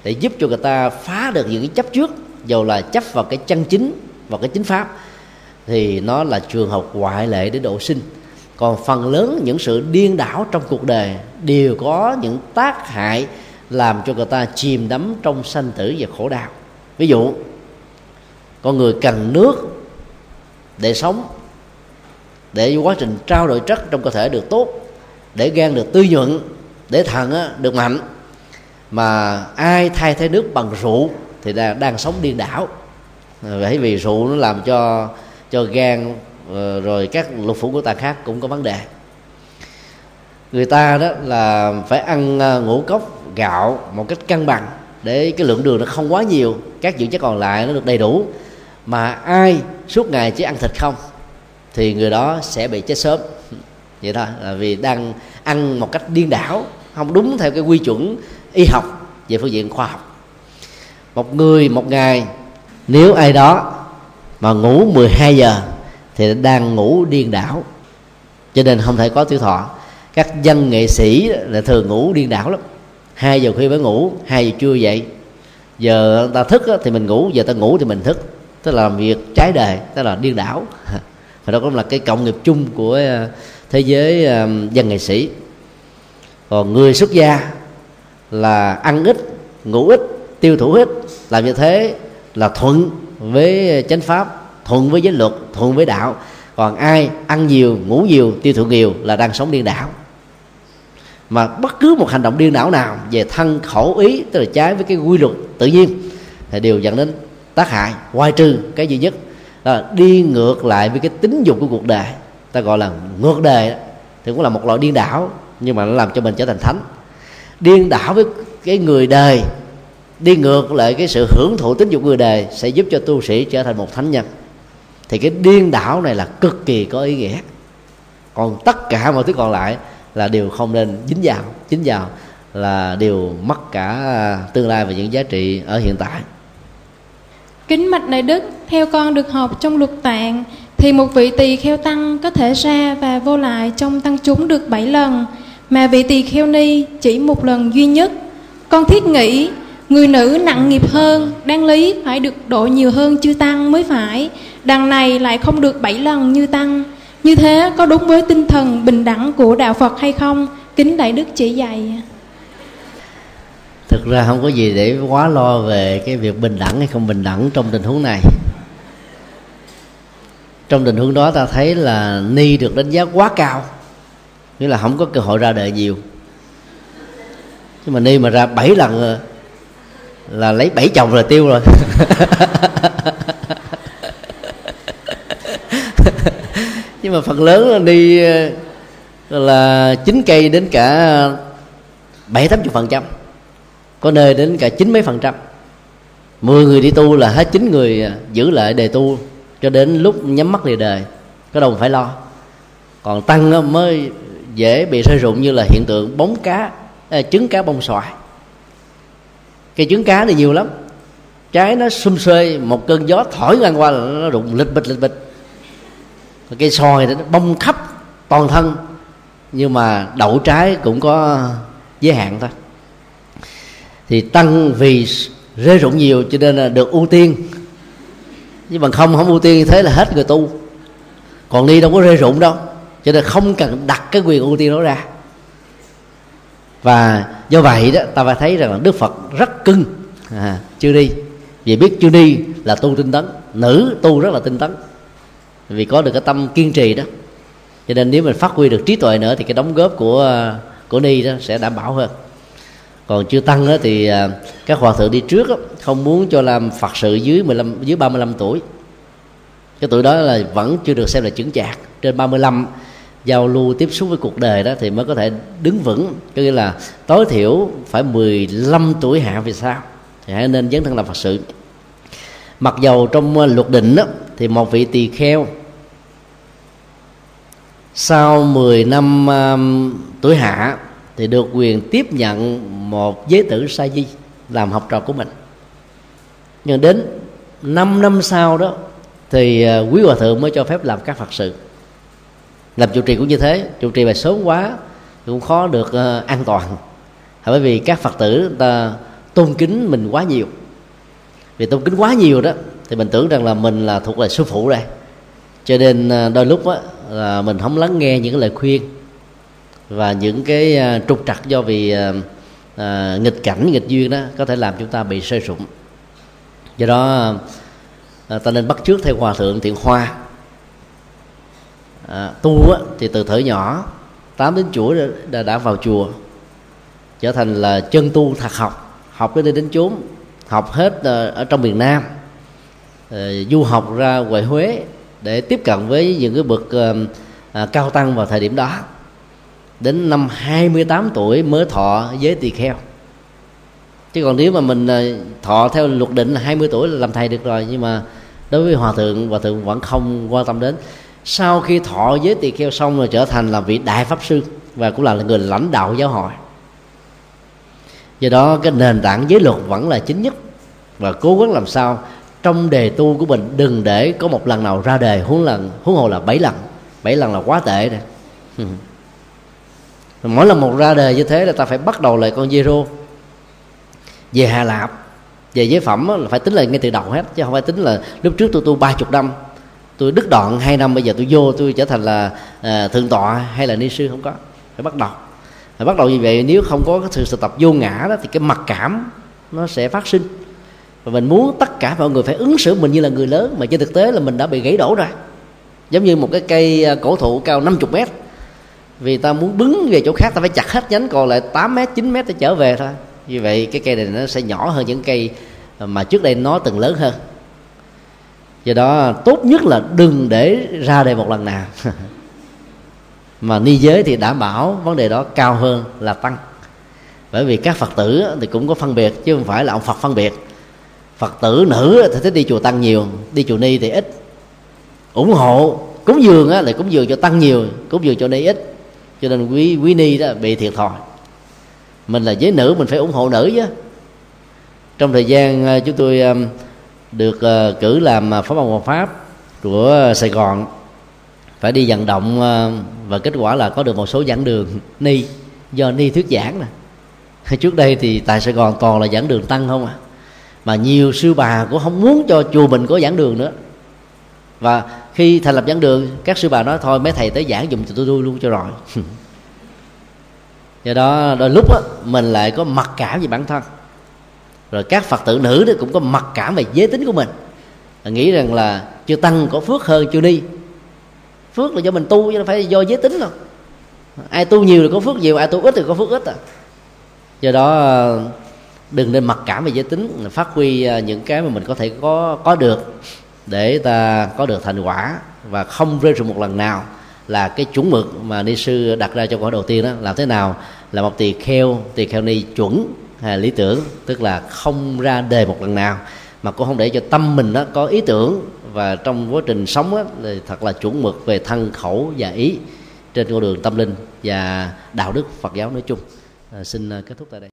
để giúp cho người ta phá được những cái chấp trước, dầu là chấp vào cái chân chính, vào cái chính pháp, thì nó là trường hợp ngoại lệ để độ sinh. Còn phần lớn những sự điên đảo trong cuộc đời đều có những tác hại làm cho người ta chìm đắm trong sanh tử và khổ đau. Ví dụ con người cần nước để sống để quá trình trao đổi chất trong cơ thể được tốt để gan được tươi nhuận để thận được mạnh. Mà ai thay thế nước bằng rượu thì đang, đang sống điên đảo. Ờ, bởi vì rượu nó làm cho cho gan ờ, rồi các lục phủ của ta khác cũng có vấn đề. Người ta đó là phải ăn ờ, ngũ cốc gạo một cách cân bằng để cái lượng đường nó không quá nhiều các dưỡng chất còn lại nó được đầy đủ mà ai suốt ngày chỉ ăn thịt không, thì người đó sẽ bị chết sớm. Vậy thôi, là vì đang ăn một cách điên đảo, không đúng theo cái quy chuẩn y học về phương diện khoa học. Một người một ngày, nếu ai đó mà ngủ 12 giờ thì đang ngủ điên đảo. Cho nên không thể có tuổi thọ. Các dân nghệ sĩ là thường ngủ điên đảo lắm. Hai giờ khuya mới ngủ, hai giờ trưa dậy giờ ta thức thì mình ngủ, giờ ta ngủ thì mình thức tức là làm việc trái đề, tức là điên đảo. Và đó cũng là cái cộng nghiệp chung của ờ, thế giới ờ, dân nghệ sĩ. Còn người xuất gia là ăn ít ngủ ít tiêu thụ ít làm như thế là thuận với chánh pháp thuận với giới luật thuận với đạo. Còn ai ăn nhiều ngủ nhiều tiêu thụ nhiều là đang sống điên đảo. Mà bất cứ một hành động điên đảo nào về thân khẩu ý tức là trái với cái quy luật tự nhiên thì đều dẫn đến tác hại, ngoài trừ cái duy nhất, là đi ngược lại với cái tính dục của cuộc đời, ta gọi là ngược đời thì cũng là một loại điên đảo, nhưng mà nó làm cho mình trở thành thánh. Điên đảo với cái người đời, đi ngược lại cái sự hưởng thụ tính dục người đời sẽ giúp cho tu sĩ trở thành một thánh nhân. Thì cái điên đảo này là cực kỳ có ý nghĩa. Còn tất cả mọi thứ còn lại là đều không nên dính vào dính vào là đều mất cả tương lai và những giá trị ở hiện tại kính mạch đại đức, theo con được học trong luật tạng, thì một vị tỳ kheo tăng có thể ra và vô lại trong tăng chúng được 7 lần. Mà vị tỳ kheo ni chỉ một lần duy nhất. Con thiết nghĩ, người nữ nặng nghiệp hơn, đáng lý phải được độ nhiều hơn chư tăng mới phải. Đằng này lại không được 7 lần như tăng. Như thế có đúng với tinh thần bình đẳng của đạo phật hay không? Kính đại đức chỉ dạy thực ra không có gì để quá lo về cái việc bình đẳng hay không bình đẳng trong tình huống này. Trong tình huống đó ta thấy là ni được đánh giá quá cao, nghĩa là không có cơ hội ra đời nhiều. Nhưng mà ni mà ra bảy lần à, là lấy bảy chồng rồi tiêu rồi. Nhưng mà phần lớn là đi à, là chín cây đến cả bảy tám chục phần trăm có nơi đến cả chín mấy phần trăm. Mười người đi tu là hết chín người à, giữ lại đề tu cho đến lúc nhắm mắt lìa đời có đâu phải lo. Còn tăng mới dễ bị rơi rụng như là hiện tượng bóng cá à, trứng cá bông xoài. Cây trứng cá thì nhiều lắm. Trái nó xum xuê một cơn gió thổi ngang qua là nó rụng lịch bịch lịch bịch cây xoài thì nó bông khắp toàn thân nhưng mà đậu trái cũng có giới hạn thôi thì tăng vì rơi rụng nhiều cho nên là được ưu tiên. Nhưng mà không không ưu tiên như thế là hết người tu. Còn ni đâu có rơi rụng đâu. Cho nên không cần đặt cái quyền ưu tiên đó ra. Và do vậy đó ta phải thấy rằng là đức phật rất cưng. À, chưa đi. Vì biết chưa đi là tu tinh tấn. Nữ tu rất là tinh tấn. Vì có được cái tâm kiên trì đó. Cho nên nếu mình phát huy được trí tuệ nữa thì cái đóng góp của của ni đó sẽ đảm bảo hơn còn chưa tăng đó thì à, các hòa thượng đi trước đó, không muốn cho làm phật sự dưới 15 dưới 35 tuổi. Cái tuổi đó là vẫn chưa được xem là chứng chạc. Trên 35 giao lưu tiếp xúc với cuộc đời đó thì mới có thể đứng vững có nghĩa là tối thiểu phải 15 tuổi hạ vì sao? Thì hãy nên dấn thân làm phật sự. Mặc dầu trong à, luật định đó, thì một vị tỳ kheo sau 10 năm uh, tuổi hạ thì được quyền tiếp nhận một giới tử sa di làm học trò của mình. Nhưng đến 5 năm sau đó thì ờ, quý hòa thượng mới cho phép làm các phật sự. Làm trụ trì cũng như thế trụ trì mà sớm quá cũng khó được uh, an toàn. Bởi vì các phật tử ta tôn kính mình quá nhiều. Vì tôn kính quá nhiều đó thì mình tưởng rằng là mình là thuộc về sư phụ đây cho nên ờ, đôi lúc á là mình không lắng nghe những cái lời khuyên và những cái à, trục trặc do vì à, à, nghịch cảnh nghịch duyên đó có thể làm chúng ta bị rơi rụng do đó à, ta nên bắt trước theo hòa thượng thiện hoa. À, tu á, thì từ thời nhỏ tám đến chuỗi đã, đã vào chùa trở thành là chân tu thật học học đến đây đến chốn học hết à, ở trong miền Nam. Ờ, du học ra ngoài Huế để tiếp cận với những cái bậc cao tăng vào thời điểm đó đến năm 28 tuổi mới thọ giới tỳ kheo. Chứ còn nếu mà mình ờ, thọ theo luật định là 20 tuổi là làm thầy được rồi, nhưng mà đối với hòa thượng hòa thượng vẫn không quan tâm đến. Sau khi thọ giới tỳ kheo xong rồi trở thành là vị đại pháp sư và cũng là người lãnh đạo giáo hội. Do đó cái nền tảng giới luật vẫn là chính nhất và cố gắng làm sao trong đề tu của mình đừng để có một lần nào ra đề huống lần, huống hồ là bảy lần. Bảy lần là quá tệ rồi. mỗi lần một ra đề như thế là ta phải bắt đầu lại con zero về hà lạp về giới phẩm là phải tính lại ngay từ đầu hết chứ không phải tính là lúc trước tôi tu ba chục năm. Tôi đứt đoạn hai năm bây giờ tôi vô tôi trở thành là à, thượng tọa hay là ni sư không có. Phải bắt đầu. Phải bắt đầu như vậy nếu không có cái sự thực tập vô ngã đó thì cái mặc cảm nó sẽ phát sinh. Và mình muốn tất cả mọi người phải ứng xử mình như là người lớn mà trên thực tế là mình đã bị gãy đổ rồi. Giống như một cái cây à, cổ thụ cao 50 mét vì ta muốn bứng về chỗ khác, ta phải chặt hết nhánh, còn lại 8 mét 9 mét để trở về thôi. Như vậy, cái cây này nó sẽ nhỏ hơn những cây mà trước đây nó từng lớn hơn. Do đó, tốt nhất là đừng để ra đây một lần nào. Mà ni giới thì đảm bảo vấn đề đó cao hơn là tăng. Bởi vì các phật tử thì cũng có phân biệt, chứ không phải là ông phật phân biệt. Phật tử nữ thì thích đi chùa tăng nhiều, đi chùa ni thì ít. Ủng hộ, cúng dường á là cúng dường cho tăng nhiều, cúng dường cho ni ít cho nên quý quý ni đó bị thiệt thòi. Mình là giới nữ, mình phải ủng hộ nữ chứ. Trong thời gian à, chúng tôi à, được à, cử làm phó ban hoàng pháp của sài gòn, phải đi vận động và kết quả là có được một số giảng đường ni, do ni thuyết giảng nè. Trước đây thì tại sài gòn toàn là giảng đường tăng không à. Mà nhiều sư bà cũng không muốn cho chùa mình có giảng đường nữa. Và khi thành lập giảng đường các sư bà nói thôi mấy thầy tới giảng dùng cho tôi, luôn cho rồi. Do đó đôi lúc á, mình lại có mặc cảm về bản thân. Rồi các phật tử nữ đó cũng có mặc cảm về giới tính của mình. Nghĩ rằng là chưa tăng có phước hơn chưa đi phước là do mình tu chứ không phải do giới tính đâu. Ai tu nhiều thì có phước nhiều ai tu ít thì có phước ít à. Do đó đừng nên mặc cảm về giới tính phát huy à, những cái mà mình có thể có có được để ta có được thành quả và không rơi rụng một lần nào là cái chuẩn mực mà ni sư đặt ra cho câu hỏi đầu tiên đó làm thế nào là một tỳ kheo tỳ kheo ni chuẩn hay lý tưởng tức là không ra đề một lần nào mà cũng không để cho tâm mình đó có ý tưởng và trong quá trình sống đó, thì thật là chuẩn mực về thân khẩu và ý trên con đường tâm linh và đạo đức Phật giáo nói chung. À, xin à, kết thúc tại đây.